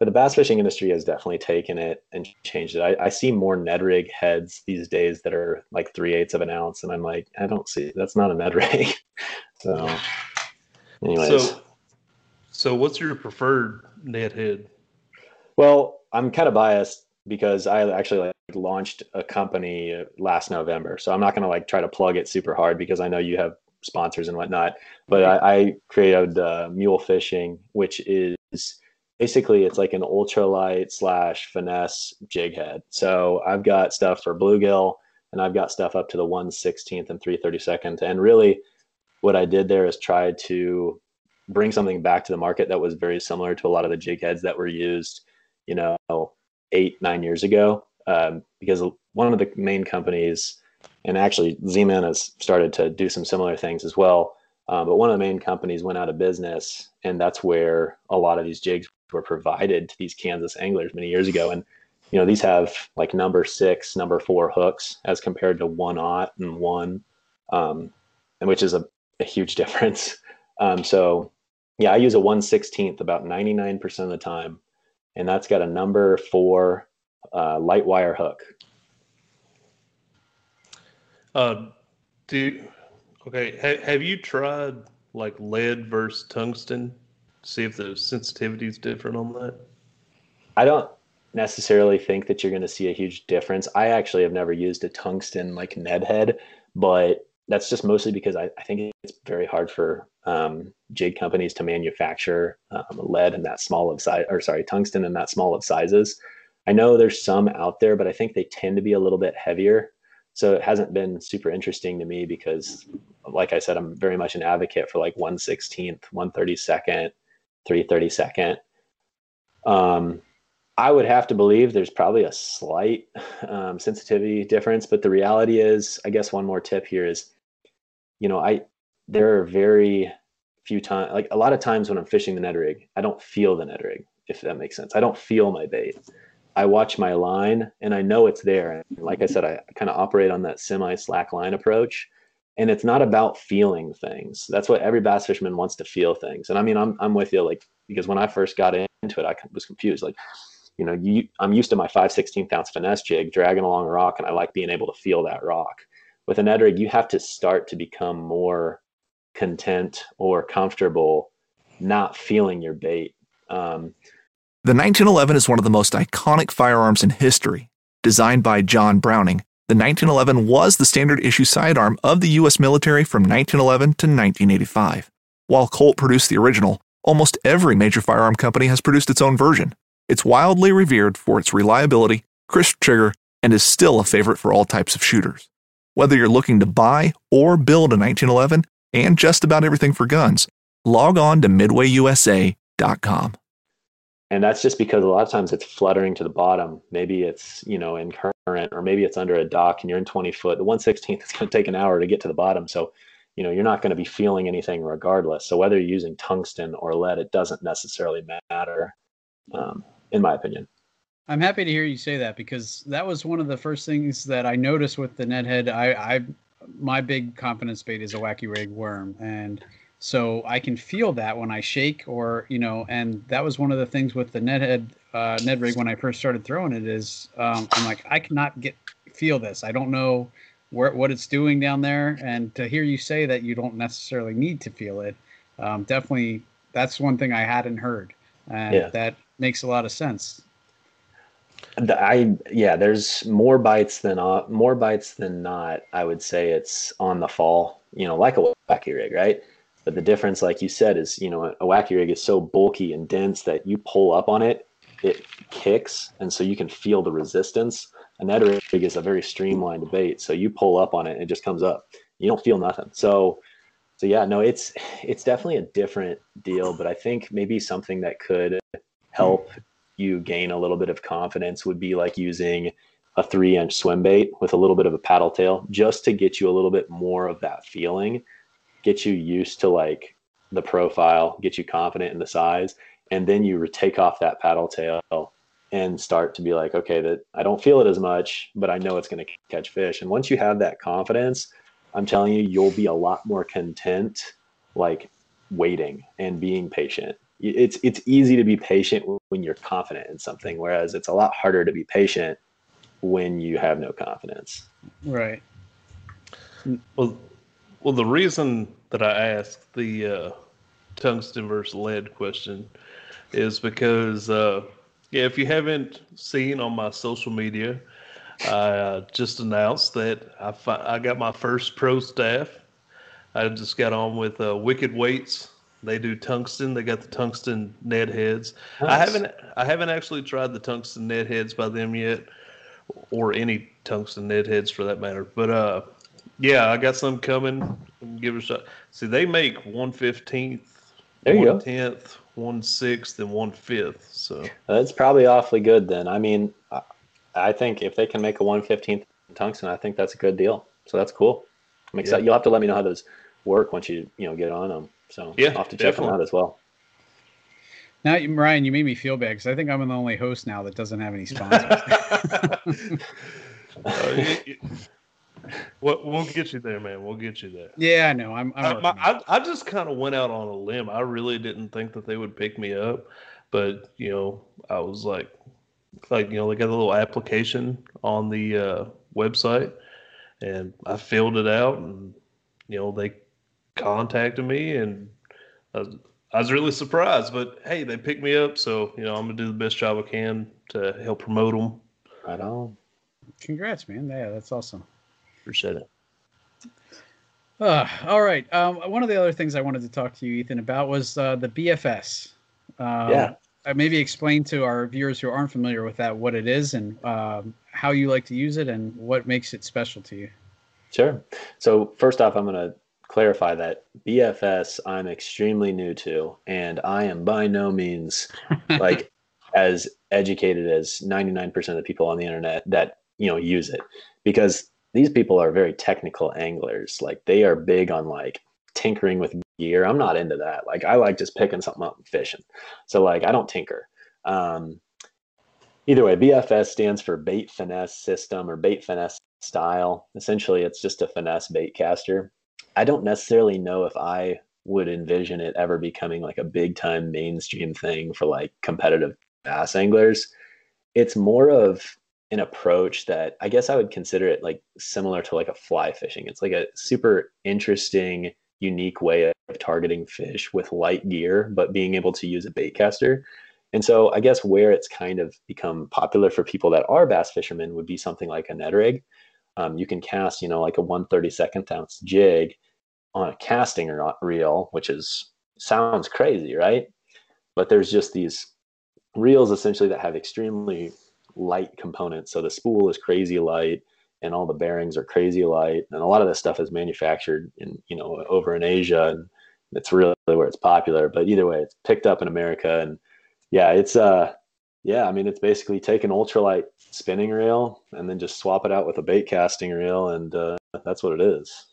Speaker 5: but the bass fishing industry has definitely taken it and changed it. I, I see more Ned rig heads these days that are like three eighths of an ounce, and I'm like, I don't see that's not a Ned rig. so, anyways,
Speaker 3: So, so what's your preferred Ned head?
Speaker 5: Well, I'm kind of biased because I actually like launched a company last November, so I'm not going to like try to plug it super hard because I know you have sponsors and whatnot. But I, I created uh, Mule Fishing, which is basically it's like an ultralight slash finesse jig head. So I've got stuff for bluegill, and I've got stuff up to the 116th and 332nd. And really, what I did there is try to bring something back to the market that was very similar to a lot of the jig heads that were used, you know, eight, nine years ago. Um, because one of the main companies, and actually Z-Man has started to do some similar things as well. Um, but one of the main companies went out of business, and that's where a lot of these jigs were provided to these Kansas anglers many years ago. And you know, these have like number six, number four hooks as compared to one aught and one, um, and which is a, a huge difference. Um, so yeah, I use a 116th about 99% of the time. And that's got a number four uh, light wire hook.
Speaker 3: Uh, do okay. Ha, have you tried like lead versus tungsten? See if the sensitivity is different on that.
Speaker 5: I don't necessarily think that you're going to see a huge difference. I actually have never used a tungsten like Ned head, but that's just mostly because I, I think it's very hard for um, jig companies to manufacture um, lead in that small of size, or sorry, tungsten in that small of sizes. I know there's some out there, but I think they tend to be a little bit heavier. So it hasn't been super interesting to me because, like I said, I'm very much an advocate for like 116th, 132nd, 332nd. Um, I would have to believe there's probably a slight um, sensitivity difference, but the reality is, I guess one more tip here is, you know, I there are very few times, like a lot of times when I'm fishing the Ned rig, I don't feel the Ned rig, if that makes sense. I don't feel my bait. I watch my line and I know it's there. And like I said, I kind of operate on that semi slack line approach. And it's not about feeling things. That's what every bass fisherman wants to feel things. And I mean, I'm, I'm with you, like, because when I first got into it, I was confused. Like, you know, you, I'm used to my 5 16th ounce finesse jig dragging along a rock, and I like being able to feel that rock. With an Ned rig, you have to start to become more content or comfortable not feeling your bait. Um,
Speaker 7: The 1911 is one of the most iconic firearms in history. Designed by John Browning, the 1911 was the standard issue sidearm of the U.S. military from 1911 to 1985. While Colt produced the original, almost every major firearm company has produced its own version. It's wildly revered for its reliability, crisp trigger, and is still a favorite for all types of shooters. Whether you're looking to buy or build a 1911 and just about everything for guns, log on to midwayusa.com.
Speaker 5: and that's just because a lot of times it's fluttering to the bottom. Maybe it's you know in current, or maybe it's under a dock, and you're in 20 foot. The 116th is going to take an hour to get to the bottom, so you know you're not going to be feeling anything regardless. So whether you're using tungsten or lead, it doesn't necessarily matter, um, in my opinion.
Speaker 4: I'm happy to hear you say that because that was one of the first things that I noticed with the Ned head. I, I my big confidence bait is a wacky rig worm, and so I can feel that when I shake or you know, and that was one of the things with the Ned head uh, Ned rig when I first started throwing it is um, I'm like I cannot get feel this. I don't know where what it's doing down there, and to hear you say that you don't necessarily need to feel it, um, definitely that's one thing I hadn't heard, and
Speaker 5: Yeah.
Speaker 4: that makes a lot of sense.
Speaker 5: I yeah, there's more bites than uh, more bites than not. I would say it's on the fall, you know, like a wacky rig, right? But the difference, like you said, is you know a wacky rig is so bulky and dense that you pull up on it, it kicks, and so you can feel the resistance. And that rig is a very streamlined bait, so you pull up on it, it just comes up. You don't feel nothing. So, so yeah, no, it's it's definitely a different deal. But I think maybe something that could help you gain a little bit of confidence would be like using a three inch swim bait with a little bit of a paddle tail just to get you a little bit more of that feeling, get you used to like the profile, get you confident in the size, and then you take off that paddle tail and start to be like, okay, that I don't feel it as much, but I know it's going to catch fish. And once you have that confidence, I'm telling you, you'll be a lot more content, like waiting and being patient. It's it's easy to be patient when you're confident in something, whereas it's a lot harder to be patient when you have no confidence.
Speaker 4: Right.
Speaker 3: Well, well, the reason that I asked the uh, tungsten versus lead question is because, uh, yeah, if you haven't seen on my social media, I uh, just announced that I fi- I got my first pro staff. I just got on with uh, Wicked Weights. They do tungsten. They got the tungsten Ned heads. I haven't I haven't actually tried the tungsten Ned heads by them yet, or any tungsten Ned heads for that matter. But uh, yeah, I got some coming. Give it a shot. See, they make one fifteenth,
Speaker 5: There you go.
Speaker 3: one tenth, one sixth, and one fifth. So
Speaker 5: That's probably awfully good then. I mean, I- think if they can make a 115th tungsten, I think that's a good deal. So that's cool. I'm excited.
Speaker 3: Yeah.
Speaker 5: You'll have to let me know how those work once you you know get on them. So
Speaker 3: Yeah,
Speaker 5: I'll have to check them
Speaker 3: definitely.
Speaker 5: out as well.
Speaker 4: Now, Ryan, you made me feel bad because I think I'm the only host now that doesn't have any sponsors.
Speaker 3: Uh, it- it- we'll, we'll get you there, man. We'll get you there.
Speaker 4: yeah, I know. I'm. I'm
Speaker 3: I, my. I, I just kind of went out on a limb. I really didn't think that they would pick me up, but you know, I was like, like you know, they got a little application on the uh, website, and I filled it out, and you know, they contacted me, and I was, I was really surprised. But hey, they picked me up, so you know, I'm gonna do the best job I can to help promote them.
Speaker 5: Right on.
Speaker 4: Congrats, man. Yeah, that's awesome.
Speaker 3: Appreciate it.
Speaker 4: Uh, all right. Um, one of the other things I wanted to talk to you, Ethan, about was uh, the BFS. Um,
Speaker 5: Yeah.
Speaker 4: uh, maybe explain to our viewers who aren't familiar with that what it is and um, how you like to use it and what makes it special to you.
Speaker 5: Sure. So first off, I'm going to clarify that BFS I'm extremely new to, and I am by no means like as educated as 99% of the people on the internet that you know use it. Because these people are very technical anglers. Like they are big on like tinkering with gear. I'm not into that. Like i like just picking something up and fishing. So like i don't tinker. Um either way bfs stands for bait finesse system or bait finesse style. Essentially it's just a finesse bait caster i don't necessarily know if i would envision it ever becoming like a big time mainstream thing for like competitive bass anglers. It's more of an approach that I guess I would consider it like similar to like a fly fishing. It's like a super interesting, unique way of targeting fish with light gear, but being able to use a bait caster. And so I guess where it's kind of become popular for people that are bass fishermen would be something like a Ned rig. Um, you can cast, you know, like a 132nd ounce jig on a casting re- reel, which is sounds crazy, right? But there's just these reels essentially that have extremely light components. So the spool is crazy light and all the bearings are crazy light. And a lot of this stuff is manufactured in, you know, over in Asia and it's really where it's popular. But either way, it's picked up in America and yeah, it's uh yeah, I mean it's basically take an ultralight spinning reel and then just swap it out with a bait casting reel and uh, that's what it is.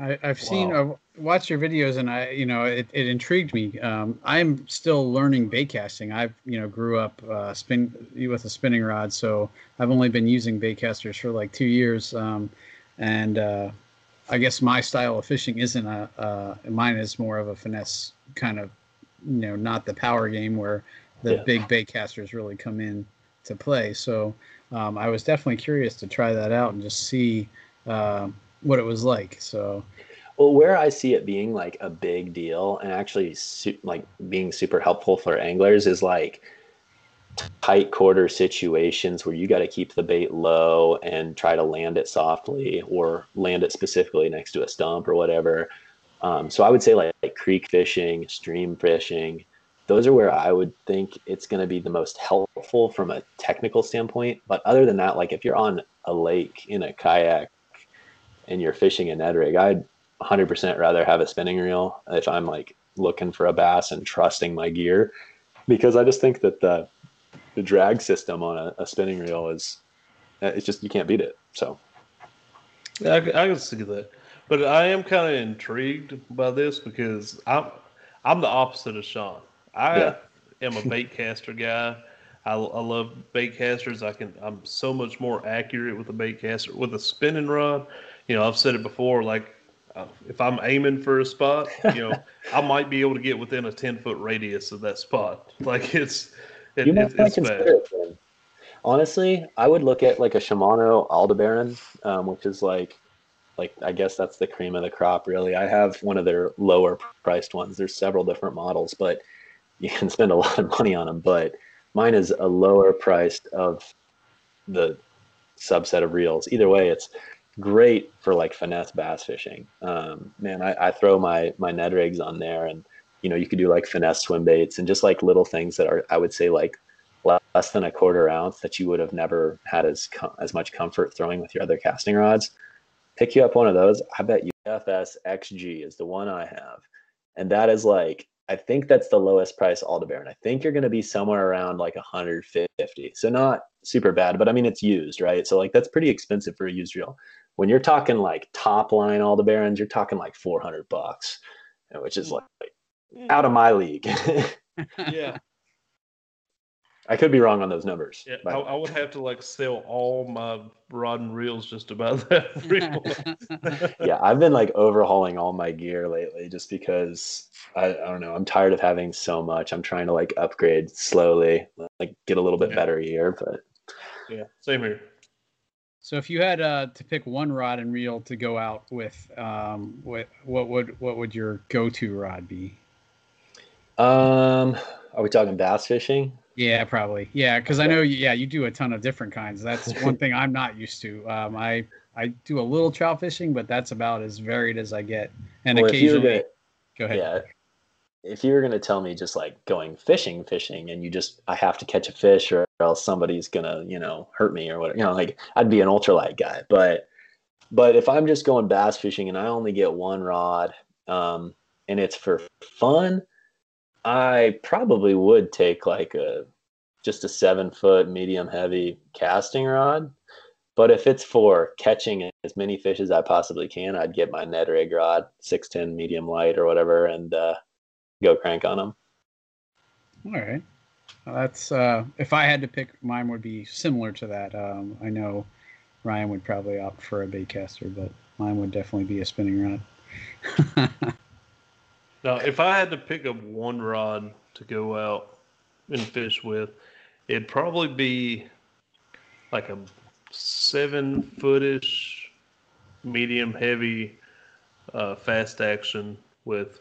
Speaker 4: I, I've seen,
Speaker 3: Wow.
Speaker 4: I've watched your videos, and I, you know, it, it intrigued me. Um, I'm still learning bait casting. I've, you know, grew up uh, spin with a spinning rod, so I've only been using bait casters for like two years. Um, and uh, I guess my style of fishing isn't a uh, mine is more of a finesse kind of you know not the power game where the
Speaker 5: Yeah.
Speaker 4: big bait casters really come in to play. So um, I was definitely curious to try that out and just see um what it was like. So
Speaker 5: Well, where I see it being like a big deal and actually su- like being super helpful for anglers is like tight quarter situations where you got to keep the bait low and try to land it softly or land it specifically next to a stump or whatever. Um, so I would say like, like creek fishing, stream fishing, those are where I would think it's going to be the most helpful from a technical standpoint. But other than that, like if you're on a lake in a kayak and you're fishing a Ned rig, I'd 100% rather have a spinning reel if I'm like looking for a bass and trusting my gear because I just think that the the drag system on a, a spinning reel is uh, it's just you can't beat it. So
Speaker 3: I, I can see that, but I am kind of intrigued by this because I'm I'm the opposite of Sean. I
Speaker 5: Yeah.
Speaker 3: am a bait caster guy. I, I love bait casters. I can I'm so much more accurate with a bait caster with a spinning rod. You know, I've said it before. Like uh, if I'm aiming for a spot, you know, I might be able to get within a ten foot radius of that spot. Like it's it,
Speaker 5: you
Speaker 3: it, it's bad.
Speaker 5: it. Honestly, I would look at like a Shimano Aldebaran, um, which is like like I guess that's the cream of the crop. Really, I have one of their lower priced ones. There's several different models, but you can spend a lot of money on them. But mine is a lower priced of the subset of reels. Either way, it's great for like finesse bass fishing. Um, man, I, I throw my my Ned rigs on there, and you know you could do like finesse swim baits and just like little things that are I would say like less than a quarter ounce that you would have never had as com- as much comfort throwing with your other casting rods. Pick you up one of those. I bet you FS XG is the one I have, and that is like I think that's the lowest price Aldebaran. I think you're going to be somewhere around like 150. So not super bad, but I mean it's used, right? So like that's pretty expensive for a used reel. When you're talking like top line Aldebarans, you're talking like 400 bucks, which is mm. like out of my league.
Speaker 3: Yeah.
Speaker 5: I could be wrong on those numbers.
Speaker 3: Yeah,
Speaker 5: but-
Speaker 3: I, I would have to like sell all my rod and reels just about that
Speaker 5: yeah, I've been like overhauling all my gear lately just because I, I don't know. I'm tired of having so much. I'm trying to like upgrade slowly, like get a little bit
Speaker 3: Yeah.
Speaker 5: better gear. But
Speaker 3: yeah, same here.
Speaker 4: So if you had uh, to pick one rod and reel to go out with, um, what what would what would your go-to rod be?
Speaker 5: um, are we talking bass fishing?
Speaker 4: Yeah, probably. Yeah, because I know. Yeah, you do a ton of different kinds. That's one thing I'm not used to. Um, I I do a little trout fishing, but that's about as varied as I get. And
Speaker 5: Well, if you were
Speaker 4: occasionally,
Speaker 5: gonna-
Speaker 4: go ahead.
Speaker 5: Yeah. If you were going to tell me just like going fishing, fishing, and you just, I have to catch a fish or else somebody's going to, you know, hurt me or whatever, you know, like I'd be an ultralight guy. But, but if I'm just going bass fishing and I only get one rod um, and it's for fun, I probably would take like a, just a seven foot medium heavy casting rod. But if it's for catching as many fish as I possibly can, I'd get my Ned rig rod, 610 medium light or whatever, and uh, go crank on them.
Speaker 4: All right. Well, that's uh, if I had to pick, mine would be similar to that. Um, I know Ryan would probably opt for a baitcaster, but mine would definitely be a spinning rod.
Speaker 3: Now, if I had to pick up one rod to go out and fish with, it'd probably be like a seven footish, medium heavy, uh, fast action with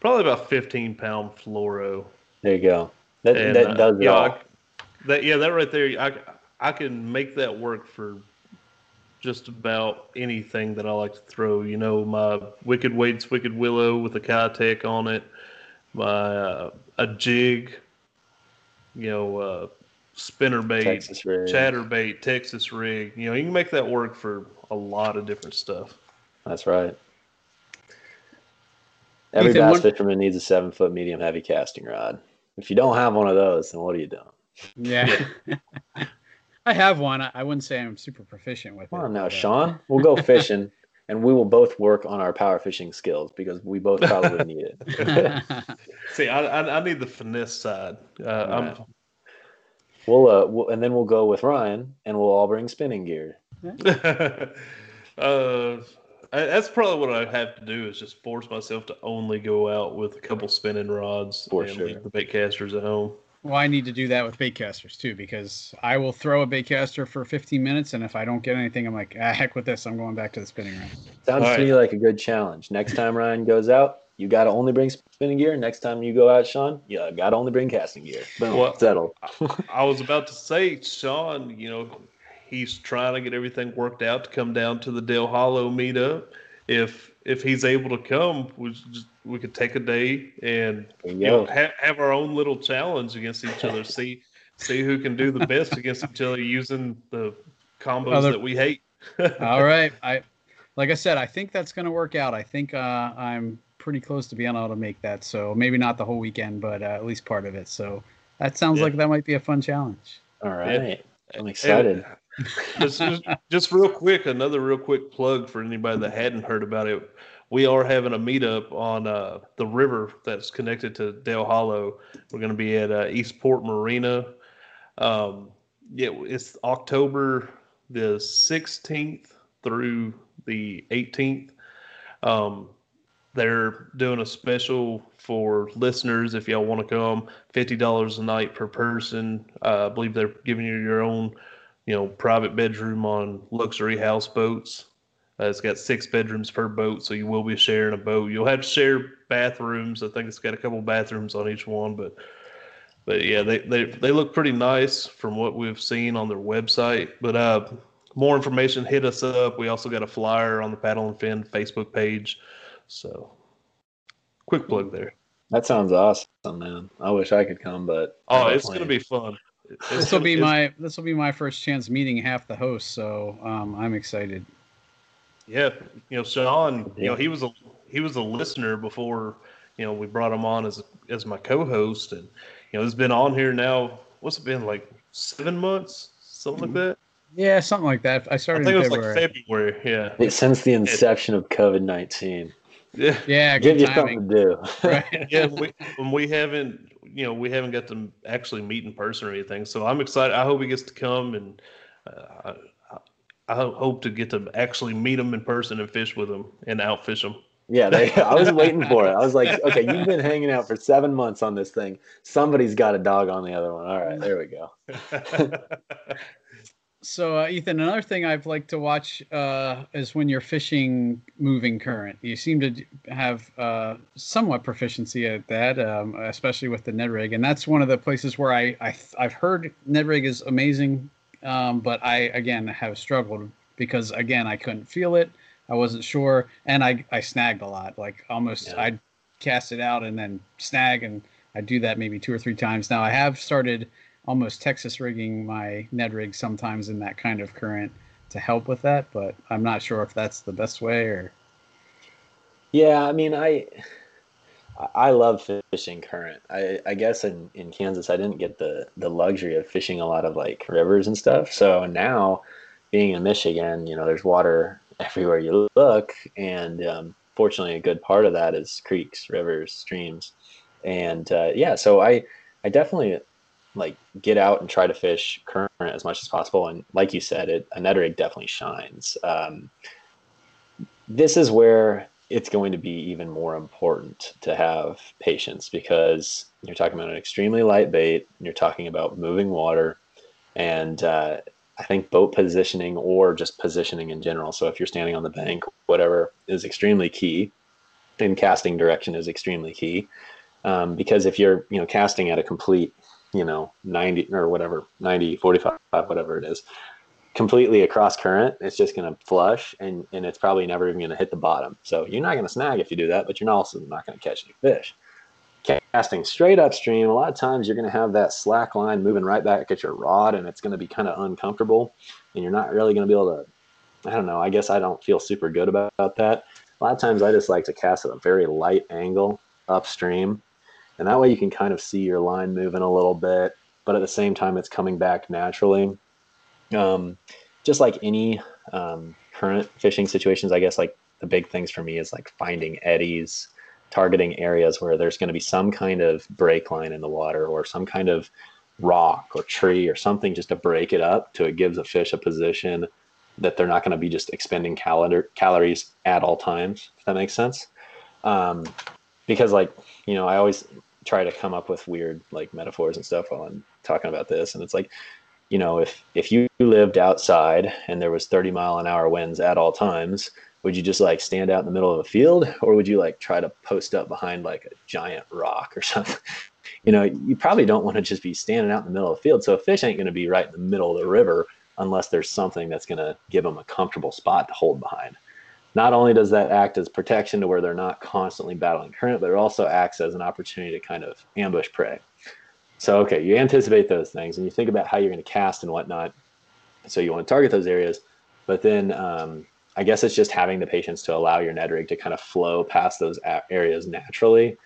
Speaker 3: probably about 15 pound fluoro.
Speaker 5: There you go. That,
Speaker 3: And,
Speaker 5: that
Speaker 3: uh,
Speaker 5: does it
Speaker 3: yeah,
Speaker 5: all.
Speaker 3: I- that yeah, that right there, I I can make that work for just about anything that I like to throw. You know, my Wicked Weights Wicked Willow with a Keitech on it, my uh, a jig, you know, uh, spinner bait,
Speaker 5: Texas rig.
Speaker 3: chatterbait, Texas rig. You know, you can make that work for a lot of different stuff.
Speaker 5: That's right. Every
Speaker 4: Ethan,
Speaker 5: bass
Speaker 4: one-
Speaker 5: fisherman needs a seven foot medium heavy casting rod. If you don't have one of those, then what are you doing?
Speaker 4: Yeah. I have one. I I wouldn't say I'm super proficient with
Speaker 5: Come
Speaker 4: it.
Speaker 5: on now,
Speaker 4: but, uh,
Speaker 5: Sean. We'll go fishing and we will both work on our power fishing skills because we both probably need it.
Speaker 3: See, I I, I need the finesse side. Uh, I'm
Speaker 5: We'll, uh, we'll, and then we'll go with Ryan and we'll all bring spinning gear.
Speaker 3: uh, I, that's probably what I have to do is just force myself to only go out with a couple spinning rods
Speaker 5: For
Speaker 3: and
Speaker 5: sure.
Speaker 3: leave the bait casters at home.
Speaker 4: Well, I need to do that with baitcasters too because I will throw a baitcaster for 15 minutes, and if I don't get anything, I'm like, ah, heck with this. I'm going back to the spinning rod.
Speaker 5: Sounds
Speaker 3: All
Speaker 5: to me like a good challenge. Next time Ryan goes out, you got to only bring spinning gear. Next time you go out, Sean, you got to only bring casting gear. Boom,
Speaker 3: Well,
Speaker 5: settled.
Speaker 3: I was about to say, Sean, you know, he's trying to get everything worked out to come down to the Dale Hollow meetup. If if he's able to come, we just, we could take a day and you
Speaker 5: you
Speaker 3: know
Speaker 5: go.
Speaker 3: have, have our own little challenge against each other. see see who can do the best against each other using the combos
Speaker 4: Other-
Speaker 3: that we hate.
Speaker 4: All right. I, like I said, I think that's going to work out. I think uh, I'm pretty close to being able to make that. So maybe not the whole weekend, but uh, at least part of it. So that sounds
Speaker 3: Yeah.
Speaker 4: like that might be a fun challenge.
Speaker 5: All right. I'm excited.
Speaker 3: just, just, just real quick, another real quick plug for anybody that hadn't heard about it. We are having a meetup on uh, the river that's connected to Dale Hollow. We're going to be at uh, Eastport Marina. Um, yeah, it's October the 16th through the 18th. Um, they're doing a special for listeners if y'all want to come. Fifty dollars a night per person. Uh, I believe they're giving you your own, you know, private bedroom on luxury houseboats. Uh, it's got six bedrooms per boat, so you will be sharing a boat. You'll have to share bathrooms. I think it's got a couple bathrooms on each one, but but yeah, they, they they look pretty nice from what we've seen on their website. But uh, more information, hit us up. We also got a flyer on the Paddle and Fin Facebook page. So, quick plug there.
Speaker 5: That sounds awesome, man. I wish I could come, but
Speaker 3: Oh, it's
Speaker 5: definitely-
Speaker 3: gonna be fun. It's
Speaker 4: This will be my this will be my first chance meeting half the hosts, so um, I'm excited.
Speaker 3: Yeah, you know, Sean, you know, he was a he was a listener before, you know, we brought him on as as my co-host, and you know, he's been on here now. What's it been like seven months, something like that?
Speaker 4: Yeah, something like that. I started.
Speaker 3: I
Speaker 4: started
Speaker 3: think it was
Speaker 4: February.
Speaker 3: like February. Yeah,
Speaker 5: It- Since the inception of COVID 19,
Speaker 3: yeah,
Speaker 4: yeah,
Speaker 5: give
Speaker 4: good
Speaker 5: you something to do.
Speaker 4: Right.
Speaker 3: yeah. We, when we haven't, you know, we haven't got to actually meet in person or anything. So I'm excited. I hope he gets to come, and uh, I, I hope to get to actually meet him in person and fish with him and outfish him.
Speaker 5: Yeah, they, I was waiting for it. I was like, okay, you've been hanging out for seven months on this thing. Somebody's got a dog on the other one. All right, there we go.
Speaker 4: So, uh, Ethan, another thing I've liked to watch uh, is when you're fishing moving current. You seem to have uh, somewhat proficiency at that, um, especially with the Ned rig, and that's one of the places where I, I I've heard Ned rig is amazing, um, but I again have struggled because again I couldn't feel it, I wasn't sure, and I I snagged a lot. Like almost
Speaker 5: Yeah.
Speaker 4: I'd cast it out and then snag, and I do that maybe two or three times. Now I have started almost Texas rigging my Ned rig sometimes in that kind of current to help with that, but I'm not sure if that's the best way or.
Speaker 5: Yeah, I mean, I I love fishing current. I, I guess in, in Kansas, I didn't get the the luxury of fishing a lot of like rivers and stuff. So now, being in Michigan, you know, there's water everywhere you look, and um, fortunately, a good part of that is creeks, rivers, streams, and uh, yeah. So I I definitely like get out and try to fish current as much as possible. And like you said, it a Ned rig definitely shines. Um, this is where it's going to be even more important to have patience because you're talking about an extremely light bait you're talking about moving water and uh, i think boat positioning or just positioning in general so if you're standing on the bank whatever is extremely key and casting direction is extremely key um, because if you're you know casting at a complete you know 90 or whatever 90 45 whatever it is completely across current, it's just going to flush and, and it's probably never even going to hit the bottom. So you're not going to snag if you do that, but you're also not going to catch any fish. Casting straight upstream, a lot of times you're going to have that slack line moving right back at your rod and it's going to be kind of uncomfortable and you're not really going to be able to, I don't know, I guess I don't feel super good about, about that. A lot of times I just like to cast at a very light angle upstream and that way you can kind of see your line moving a little bit, but at the same time it's coming back naturally um, just like any um, current fishing situations, I guess like the big things for me is like finding eddies, targeting areas where there's going to be some kind of break line in the water or some kind of rock or tree or something just to break it up to it gives a fish a position that they're not going to be just expending calendar calories at all times. If that makes sense, um, because like you know, I always try to come up with weird like metaphors and stuff while I'm talking about this, and it's like you know, if if you lived outside and there was 30 mile an hour winds at all times, would you just like stand out in the middle of a field or would you like try to post up behind like a giant rock or something? you know, you probably don't want to just be standing out in the middle of a field. So a fish ain't going to be right in the middle of the river unless there's something that's going to give them a comfortable spot to hold behind. Not only does that act as protection to where they're not constantly battling current, but it also acts as an opportunity to kind of ambush prey. So, okay, you anticipate those things and you think about how you're going to cast and whatnot. So, you want to target those areas, but then um, I guess it's just having the patience to allow your Ned rig to kind of flow past those areas naturally.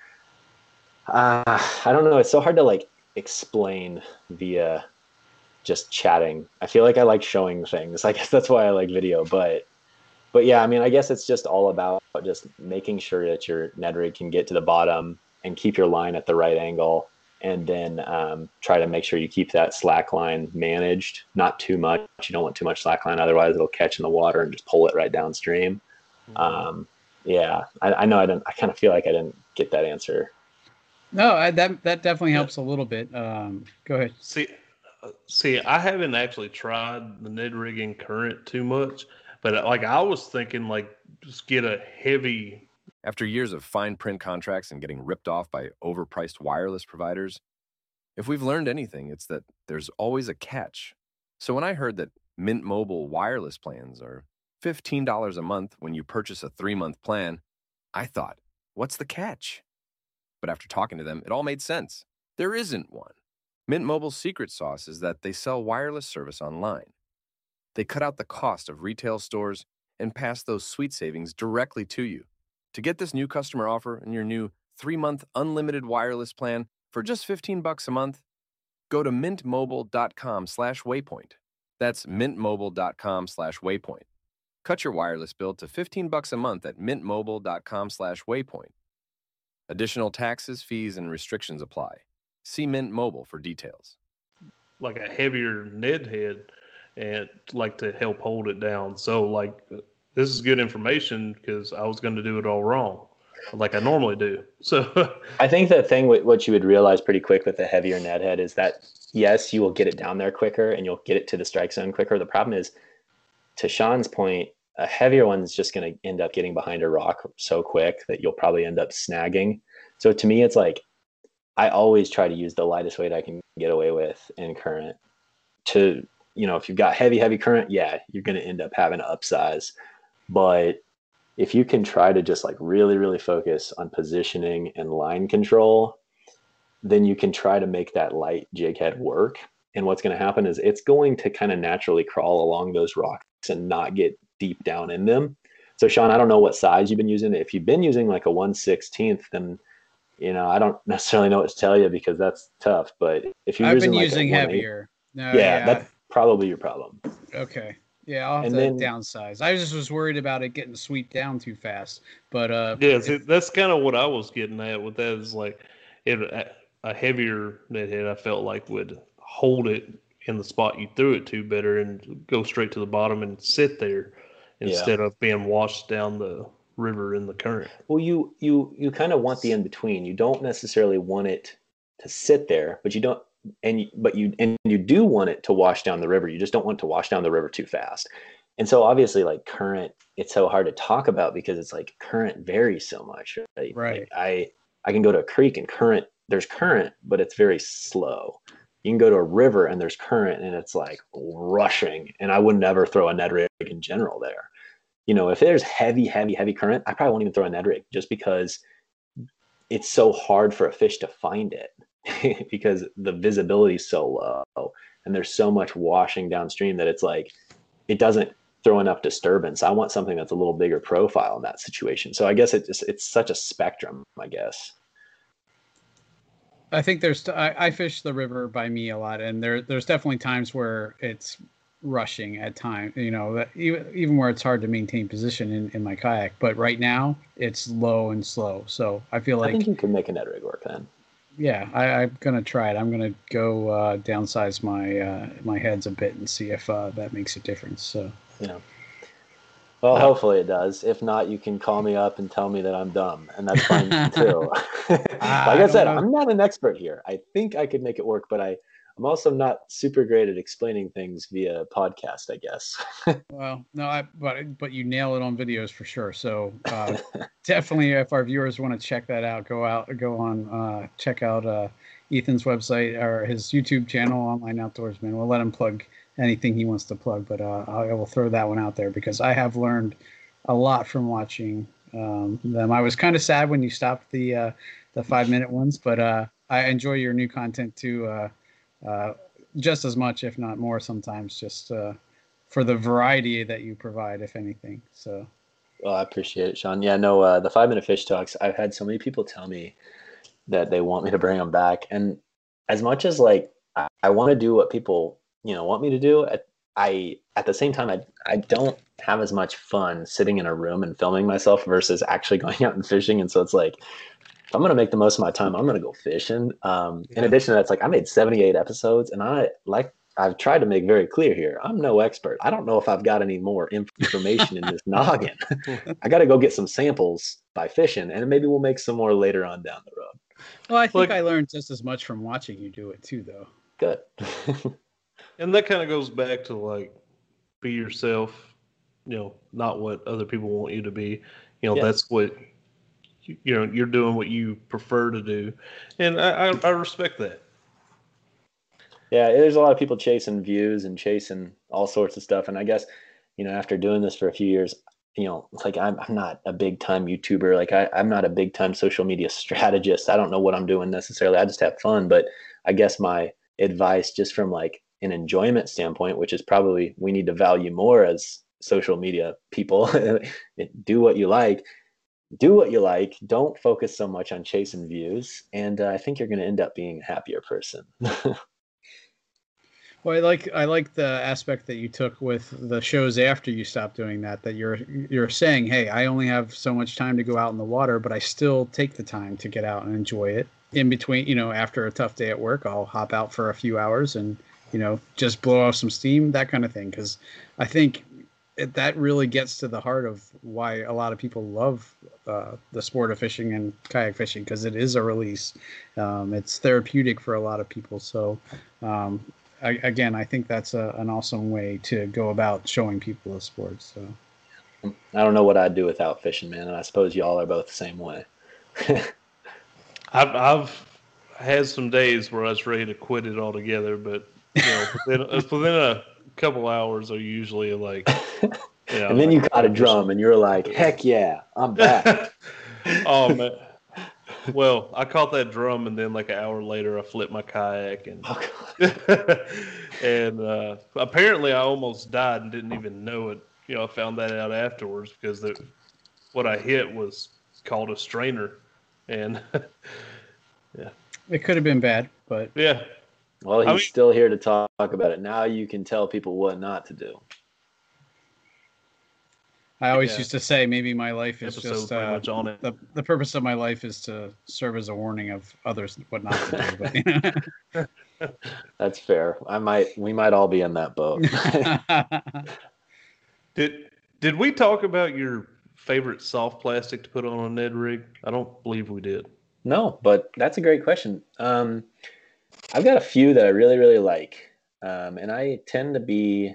Speaker 5: Uh, I don't know. It's so hard to like explain via just chatting. I feel like I like showing things. I guess that's why I like video. But but yeah, I mean, I guess it's just all about just making sure that your Ned rig can get to the bottom and keep your line at the right angle and then um, try to make sure you keep that slack line managed, not too much. You don't want too much slack line, otherwise it'll catch in the water and just pull it right downstream. Mm-hmm. Um, yeah, I, I, know I didn't. I kind of feel like I didn't get that answer.
Speaker 4: No, I, that that definitely helps a little bit. Um, go ahead.
Speaker 3: See, uh, see, I haven't actually tried the Ned rigging current too much, but uh, like I was thinking, like just get a heavy
Speaker 8: after years of fine print contracts and getting ripped off by overpriced wireless providers, if we've learned anything, it's that there's always a catch. So when I heard that Mint Mobile wireless plans are $15 a month when you purchase a three month plan, I thought, what's the catch? But after talking to them, it all made sense. There isn't one. Mint Mobile's secret sauce is that they sell wireless service online. They cut out the cost of retail stores and pass those sweet savings directly to you. To get this new customer offer and your new three-month unlimited wireless plan for just 15 bucks a month, go to mintmobile.com slash waypoint. That's mintmobile.com slash waypoint. Cut your wireless bill to 15 bucks a month at mintmobile.com slash waypoint. Additional taxes, fees, and restrictions apply. See Mint Mobile for details.
Speaker 3: Like a heavier Ned head and like to help hold it down. So like this is good information because I was going to do it all wrong, like I normally do. So
Speaker 5: I think the thing what you would realize pretty quick with the heavier Ned head is that yes, you will get it down there quicker and you'll get it to the strike zone quicker. The problem is, to Sean's point, a heavier one is just going to end up getting behind a rock so quick that you'll probably end up snagging. So to me, it's like I always try to use the lightest weight I can get away with in current. To you know, if you've got heavy, heavy current, yeah, you're going to end up having to upsize. But if you can try to just like really, really focus on positioning and line control, then you can try to make that light jig head work. And what's going to happen is it's going to kind of naturally crawl along those rocks and not get deep down in them. So Sean, I don't know what size you've been using. If you've been using like a 1 16th, then you know, I don't necessarily know what to tell you because that's tough. But if you're
Speaker 4: I've
Speaker 5: using
Speaker 4: been
Speaker 5: like
Speaker 4: using heavier.
Speaker 5: No, yeah, yeah, that's probably your problem.
Speaker 4: Okay. Yeah, I'll have and to then, downsize. I just was worried about it getting sweet down too fast. But uh
Speaker 3: Yeah, see, that's kind of what I was getting at with that is like it a heavier Ned head I felt like would hold it in the spot you threw it to better and go straight to the bottom and sit there instead yeah. of being washed down the river in the current.
Speaker 5: Well, you you you kind of want the in between. You don't necessarily want it to sit there, but you don't and you, but you and you do want it to wash down the river. You just don't want to wash down the river too fast. And so obviously like current it's so hard to talk about because it's like current varies so much, right?
Speaker 4: Right.
Speaker 5: Like I I can go to a creek and current there's current, but it's very slow. You can go to a river and there's current and it's like rushing. And I would never throw a Ned rig in general there. You know, if there's heavy, heavy, heavy current, I probably won't even throw a Ned rig just because it's so hard for a fish to find it. because the visibility is so low and there's so much washing downstream that it's like it doesn't throw enough disturbance. I want something that's a little bigger profile in that situation. So I guess it just it's such a spectrum, I guess.
Speaker 4: I think there's I, I fish the river by me a lot, and there there's definitely times where it's rushing at times. You know, even even where it's hard to maintain position in, in my kayak. But right now it's low and slow, so I feel like I
Speaker 5: think you can make a Ned rig work then
Speaker 4: yeah, I, am gonna try it. I'm gonna go uh, downsize my uh, my heads a bit and see if uh, that makes a difference. So
Speaker 5: Yeah. Well, hopefully it does. If not, you can call me up and tell me that I'm dumb, and that's fine too. like I, I said, know. I'm not an expert here. I think I could make it work, but I, I'm also not super great at explaining things via podcast. I guess.
Speaker 4: well, no, I but but you nail it on videos for sure. So uh, definitely, if our viewers want to check that out, go out, go on, uh, check out uh, Ethan's website or his YouTube channel, Online Outdoorsman. We'll let him plug anything he wants to plug, but uh, I will throw that one out there because I have learned a lot from watching um, them. I was kind of sad when you stopped the uh, the five minute ones, but uh, I enjoy your new content too, uh, uh, just as much, if not more, sometimes. Just uh, for the variety that you provide, if anything. So.
Speaker 5: Well, I appreciate it, Sean. Yeah, no, the five minute fish talks. I've had so many people tell me that they want me to bring them back, and as much as like I, I want to do what people you know want me to do at, i at the same time I, I don't have as much fun sitting in a room and filming myself versus actually going out and fishing and so it's like i'm going to make the most of my time. I'm going to go fishing. Um, yeah. in addition to that it's like i made 78 episodes and i like i've tried to make very clear here i'm no expert. I don't know if i've got any more information in this noggin. I got to go get some samples by fishing and maybe we'll make some more later on down the road.
Speaker 4: Well i think i learned just as much from watching you do it too though.
Speaker 5: Good.
Speaker 3: And that kind of goes back to like be yourself you know not what other people want you to be. You know that's what you know you're doing what you prefer to do. And I, I, I respect that.
Speaker 5: Yeah there's a lot of people chasing views and chasing all sorts of stuff. And i guess you know after doing this for a few years you know like i'm, I'm not a big time youtuber. Like I, i'm not a big time social media strategist. I don't know what i'm doing necessarily. I just have fun. But i guess my advice just from like an enjoyment standpoint, which is probably we need to value more as social media people. do what you like, do what you like. Don't focus so much on chasing views, and uh, I think you're going to end up being a happier person.
Speaker 4: well, I like I like the aspect that you took with the shows after you stopped doing that. That you're you're saying, hey, I only have so much time to go out in the water, but I still take the time to get out and enjoy it. In between, you know, after a tough day at work, I'll hop out for a few hours and you know, just blow off some steam, that kind of thing. Because I think it, that really gets to the heart of why a lot of people love uh, the sport of fishing and kayak fishing because it is a release. Um, it's therapeutic for a lot of people. So, um, I, again, I think that's a, an awesome way to go about showing people the sport. So,
Speaker 5: I don't know what I'd do without fishing, man, and I suppose y'all are both the same way.
Speaker 3: I've, I've had some days where I was ready to quit it altogether, but you know, within, within a couple hours are usually like.
Speaker 5: Yeah, and then you caught a drum, and you're like, "Heck yeah, I'm back."
Speaker 3: oh man. Well, I caught that drum, and then like an hour later, I flipped my kayak, and oh, and uh, apparently I almost died and didn't even know it. You know, I found that out afterwards because the, what I hit was called a strainer, and yeah,
Speaker 4: it could have been bad, but
Speaker 3: yeah,
Speaker 5: well, he's I mean, still here to talk about it. Now you can tell people what not to do.
Speaker 4: I always yeah. used to say maybe my life is just uh, the the purpose of my life is to serve as a warning of others what not to
Speaker 5: do. But that's fair. I might we might all be in that boat.
Speaker 3: did did we talk about your favorite soft plastic to put on a Ned rig? I don't believe we did.
Speaker 5: No, but that's a great question. Um, I've got a few that I really, really like. Um, and I tend to be,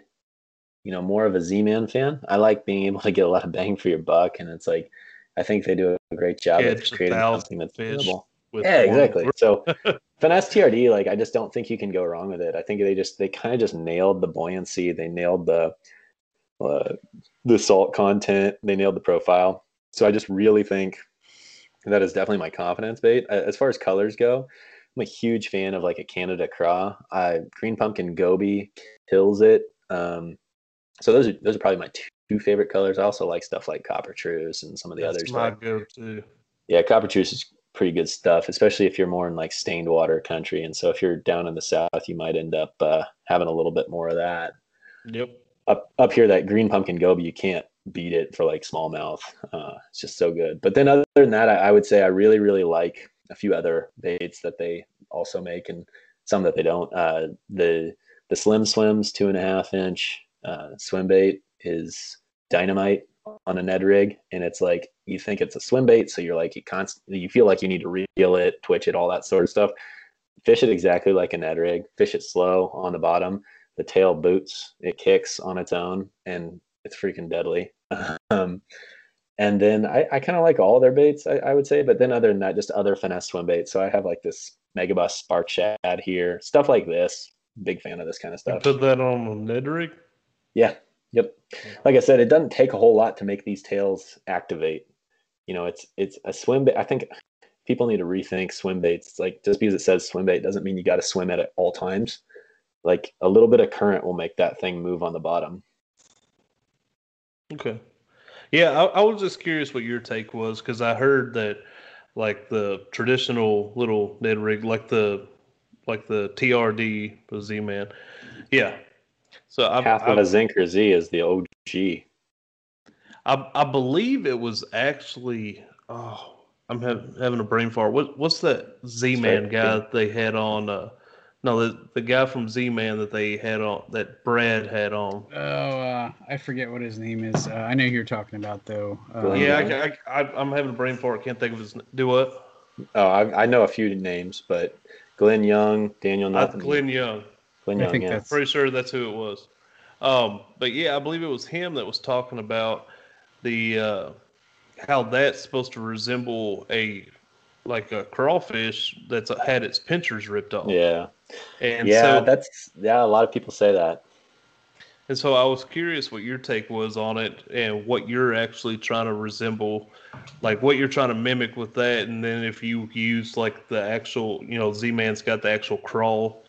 Speaker 5: you know, more of a Z-Man fan. I like being able to get a lot of bang for your buck. And it's like, I think they do a great job of creating something that's available. Yeah, exactly. So finesse TRD, like I just don't think you can go wrong with it. I think they just they kind of just nailed the buoyancy. They nailed the uh, the salt content. They nailed the profile. So I just really think that is definitely my confidence bait. As far as colors go, I'm a huge fan of like a Canada Craw. I Green Pumpkin Goby kills it. Um, so those are those are probably my two favorite colors. I also like stuff like Coppertreuse and some of the That's others.
Speaker 3: My go-to.
Speaker 5: Yeah, Coppertreuse is pretty good stuff, especially if you're more in like stained water country. And so if you're down in the south, you might end up uh, having a little bit more of that.
Speaker 3: Yep.
Speaker 5: Up up here, that Green Pumpkin Goby, you can't beat it for like smallmouth. Uh, it's just so good. But then other than that, I, I would say I really really like a few other baits that they also make and some that they don't. Uh, the the Slim SwimZ two and a half inch uh, swim bait is dynamite on a Ned rig, and it's like you think it's a swim bait, so you're like you constantly you feel like you need to reel it, twitch it, all that sort of stuff. Fish it exactly like a Ned rig. Fish it slow on the bottom. The tail boots, it kicks on its own, and it's freaking deadly. um, and then I, I kind of like all their baits, I, I, would say. But then other than that, just other finesse swim baits. So I have like this Megabass Spark Shad here, stuff like this. Big fan of this kind of stuff.
Speaker 3: You put that on a Ned rig?
Speaker 5: Yeah. Yep. Like I said, it doesn't take a whole lot to make these tails activate. You know, it's it's a swim bait. I think people need to rethink swim baits. It's like just because it says swim bait doesn't mean you got to swim at it all times. Like a little bit of current will make that thing move on the bottom.
Speaker 3: Okay. Yeah, I, I was just curious what your take was because I heard that like the traditional little Ned rig, like the like the TRD, the Z Man. Yeah.
Speaker 5: So I, half of a Zinker Z is the OG.
Speaker 3: I I believe it was actually. Oh, I'm have, having a brain fart. What what's that Z Man guy that they had on? Uh, no, the the guy from Z Man that they had on that Brad had on.
Speaker 4: Oh, uh, I forget what his name is. Uh, I know who you're talking about though.
Speaker 3: Uh, yeah, I, I, am having a brain fart. Can't think of his. Do what?
Speaker 5: Oh, I, I know a few names, but Glenn Young, Daniel
Speaker 3: Nothing. Glenn Young.
Speaker 5: Glenn Young. I think
Speaker 3: yeah.
Speaker 5: that's
Speaker 3: pretty sure that's who it was. Um, but yeah, I believe it was him that was talking about the uh, how that's supposed to resemble a like a crawfish that's had its pinchers ripped off.
Speaker 5: Yeah. And yeah, so, that's yeah. A lot of people say that.
Speaker 3: And so I was curious what your take was on it and what you're actually trying to resemble, like what you're trying to mimic with that. And then if you use like the actual, you know, Z Man's got the actual crawl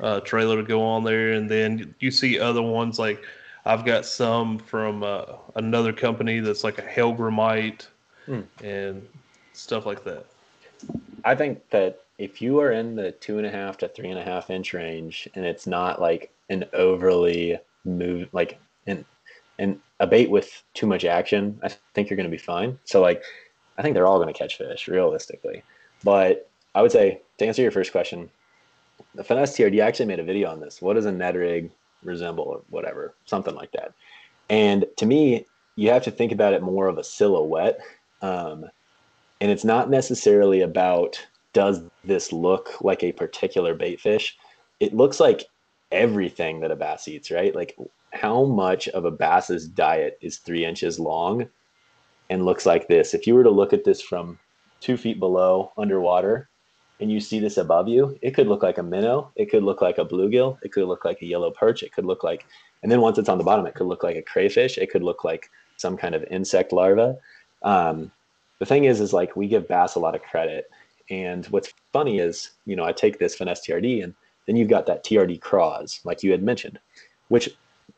Speaker 3: uh, trailer to go on there. And then you see other ones like I've got some from uh, another company that's like a Hellgrammite hmm. and stuff like that.
Speaker 5: I think that if you are in the two and a half to three and a half inch range and it's not like an overly move like and and a bait with too much action, I think you're going to be fine. So like, I think they're all going to catch fish realistically. But I would say to answer your first question, the finesse TRD actually made a video on this. What does a Ned rig resemble or whatever, something like that. And to me, you have to think about it more of a silhouette. Um, and it's not necessarily about does this look like a particular bait fish? It looks like everything that a bass eats, right? Like how much of a bass's diet is three inches long and looks like this. If you were to look at this from two feet below underwater and you see this above you, it could look like a minnow, it could look like a bluegill, it could look like a yellow perch, it could look like, and then once it's on the bottom, it could look like a crayfish, it could look like some kind of insect larva. Um, the thing is, is like we give bass a lot of credit. And what's funny is, you know, I take this finesse TRD and then you've got that TRD CrawZ, like you had mentioned, which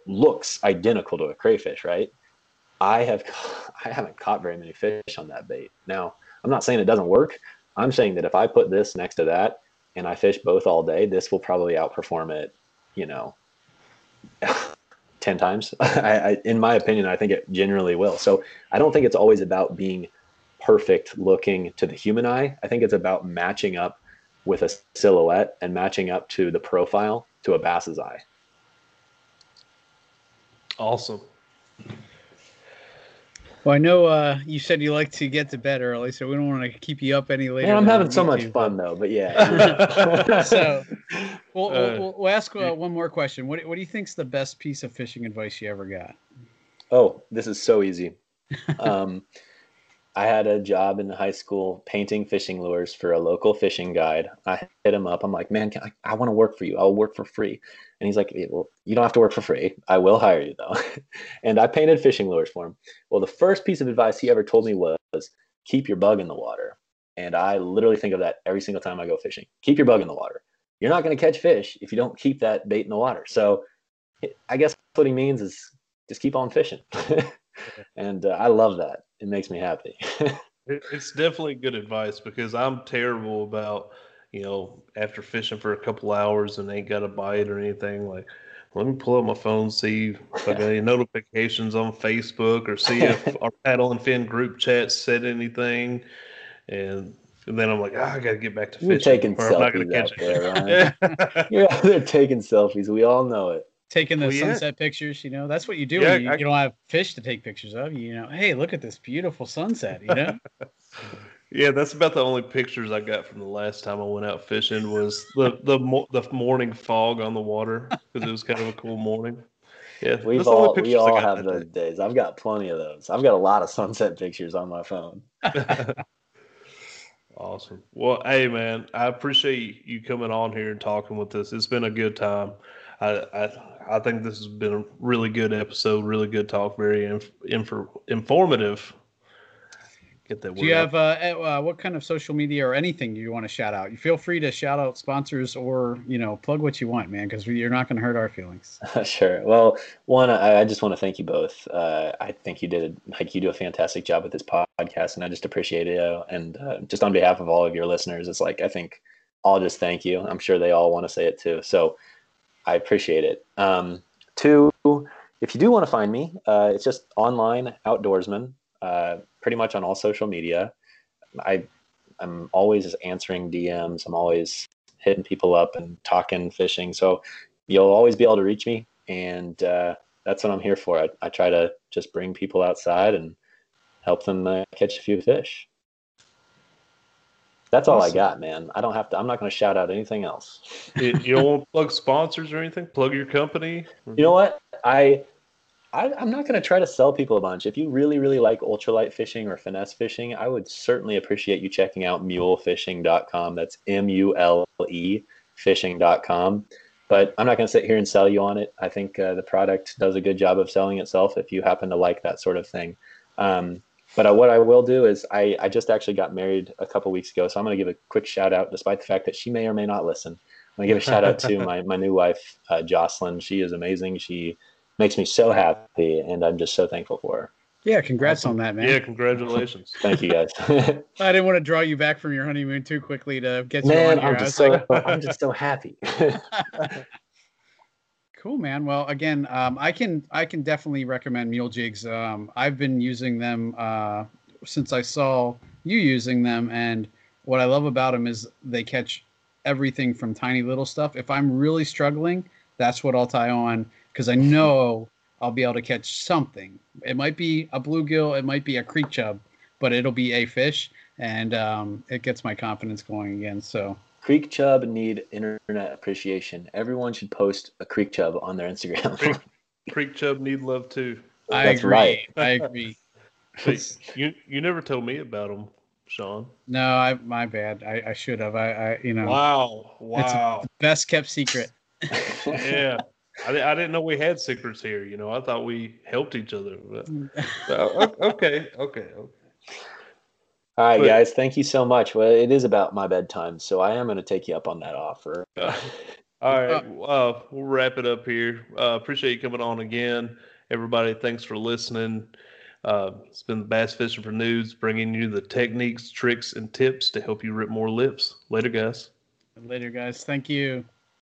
Speaker 5: looks identical to a crayfish, right? I have, I haven't caught very many fish on that bait. Now, I'm not saying it doesn't work. I'm saying that if I put this next to that and I fish both all day, this will probably outperform it, you know, 10 times. I, I, in my opinion, I think it generally will. So I don't think it's always about being perfect looking to the human eye. I think it's about matching up with a silhouette and matching up to the profile to a bass's eye.
Speaker 3: Awesome.
Speaker 4: Well, I know uh, you said you like to get to bed early, so we don't want to keep you up any later.
Speaker 5: Man, I'm having so much fun though, but yeah.
Speaker 4: so, we'll, uh, we'll, we'll, ask uh, one more question. What, what do you think's the best piece of fishing advice you ever got?
Speaker 5: Oh, this is so easy. Um, I had a job in high school painting fishing lures for a local fishing guide. I hit him up. I'm like, man, I, I want to work for you. I'll work for free. And he's like, well, you don't have to work for free. I will hire you though. and I painted fishing lures for him. Well, the first piece of advice he ever told me was keep your bug in the water. And I literally think of that every single time I go fishing. Keep your bug in the water. You're not going to catch fish if you don't keep that bait in the water. So I guess what he means is just keep on fishing. and uh, I love that it makes me happy.
Speaker 3: it's definitely good advice because I'm terrible about, you know, after fishing for a couple hours and ain't got a bite or anything, like, let me pull up my phone, see if I got any notifications on Facebook or see if our paddle and fin group chat said anything. And, and then I'm like, oh, I got to get back to fishing.
Speaker 5: You're taking selfies out there, Ryan. You're out there taking selfies. We all know it.
Speaker 4: Taking the
Speaker 3: Well, yeah.
Speaker 4: sunset pictures. You know, that's what you do
Speaker 3: Yeah,
Speaker 4: when you,
Speaker 3: I-
Speaker 4: you don't have fish to take pictures of. You know, hey, look at this beautiful sunset. You know,
Speaker 3: Yeah, that's about the only pictures I got from the last time I went out fishing was the the mo- the morning fog on the water because it was kind of a cool morning. Yeah,
Speaker 5: We've
Speaker 3: that's the
Speaker 5: all we all have
Speaker 3: that
Speaker 5: those days. I've got plenty of those. I've got a lot of sunset pictures on my phone.
Speaker 3: awesome. Well, hey man, I appreciate you coming on here and talking with us. It's been a good time. I I, I think this has been a really good episode. Really good talk. Very inf- infor- informative. Get that.
Speaker 4: do you
Speaker 3: word
Speaker 4: have uh, uh, what kind of social media or anything you want to shout out? You feel free to shout out sponsors or you know plug what you want, man, because you're not going to hurt our feelings.
Speaker 5: sure. Well, one, I, I just want to thank you both. Uh, I think you did like you do a fantastic job with this podcast, and I just appreciate it. uh, And uh, just on behalf of all of your listeners, it's like I think I'll just thank you. I'm sure they all want to say it too. So I appreciate it. Um, two, if you do want to find me, uh, it's just online outdoorsman, uh, pretty much on all social media. I I'm always answering DMs. I'm always hitting people up and talking fishing. So you'll always be able to reach me, and uh, that's what I'm here for. I, I try to just bring people outside and help them uh, catch a few fish. That's all I got, man. I don't have to. I'm not going to shout out anything else.
Speaker 3: you, you don't want to plug sponsors or anything? Plug your company?
Speaker 5: You know what? I, I I'm not going to try to sell people a bunch. If you really really like ultralight fishing or finesse fishing, I would certainly appreciate you checking out mulefishing.com. That's M U L E fishing.com. But I'm not going to sit here and sell you on it. I think uh, the product does a good job of selling itself if you happen to like that sort of thing. Um, but uh, what I will do is I, I just actually got married a couple weeks ago, so I'm going to give a quick shout out, despite the fact that she may or may not listen. I'm going to give a shout out to my, my new wife, uh, Jocelyn. She is amazing. She makes me so happy, and I'm just so thankful for her.
Speaker 4: Yeah, congrats on that, man.
Speaker 3: Yeah, congratulations.
Speaker 5: Thank you, guys.
Speaker 4: I didn't want to draw you back from your honeymoon too quickly to get you
Speaker 5: Man,
Speaker 4: on here.
Speaker 5: I'm just so I'm just so happy.
Speaker 4: Cool, man. Well, again, um, I can I can definitely recommend Mule Jigs. Um, I've been using them uh, since I saw you using them, and what I love about them is they catch everything from tiny little stuff. If I'm really struggling, that's what I'll tie on because I know I'll be able to catch something. It might be a bluegill, it might be a creek chub, but it'll be a fish, and um, it gets my confidence going again. So
Speaker 5: creek chub need internet appreciation. Everyone should post a creek chub on their Instagram.
Speaker 3: Creek, Creek Chub need love too.
Speaker 4: I
Speaker 5: That's
Speaker 4: agree.
Speaker 5: right.
Speaker 4: I agree.
Speaker 3: But you you never told me about them, Sean.
Speaker 4: No, I my bad. I, I should have. I, I you know
Speaker 3: Wow, wow,
Speaker 4: best kept secret.
Speaker 3: yeah. I, I didn't know we had secrets here. You know, I thought we helped each other. But, but, okay, okay, okay.
Speaker 5: All right,
Speaker 3: But-
Speaker 5: guys, thank you so much. Well, it is about my bedtime, so I am going to take you up on that offer.
Speaker 3: Uh, All right, uh, we'll wrap it up here. Uh, appreciate you coming on again, everybody. Thanks for listening. Uh, it's been the Bass Fishing for Noobs, bringing you the techniques, tricks, and tips to help you rip more lips. Later, guys.
Speaker 4: Later, guys. Thank you.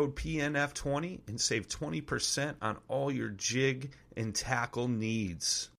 Speaker 1: code PNF20 and save 20% on all your jig and tackle needs.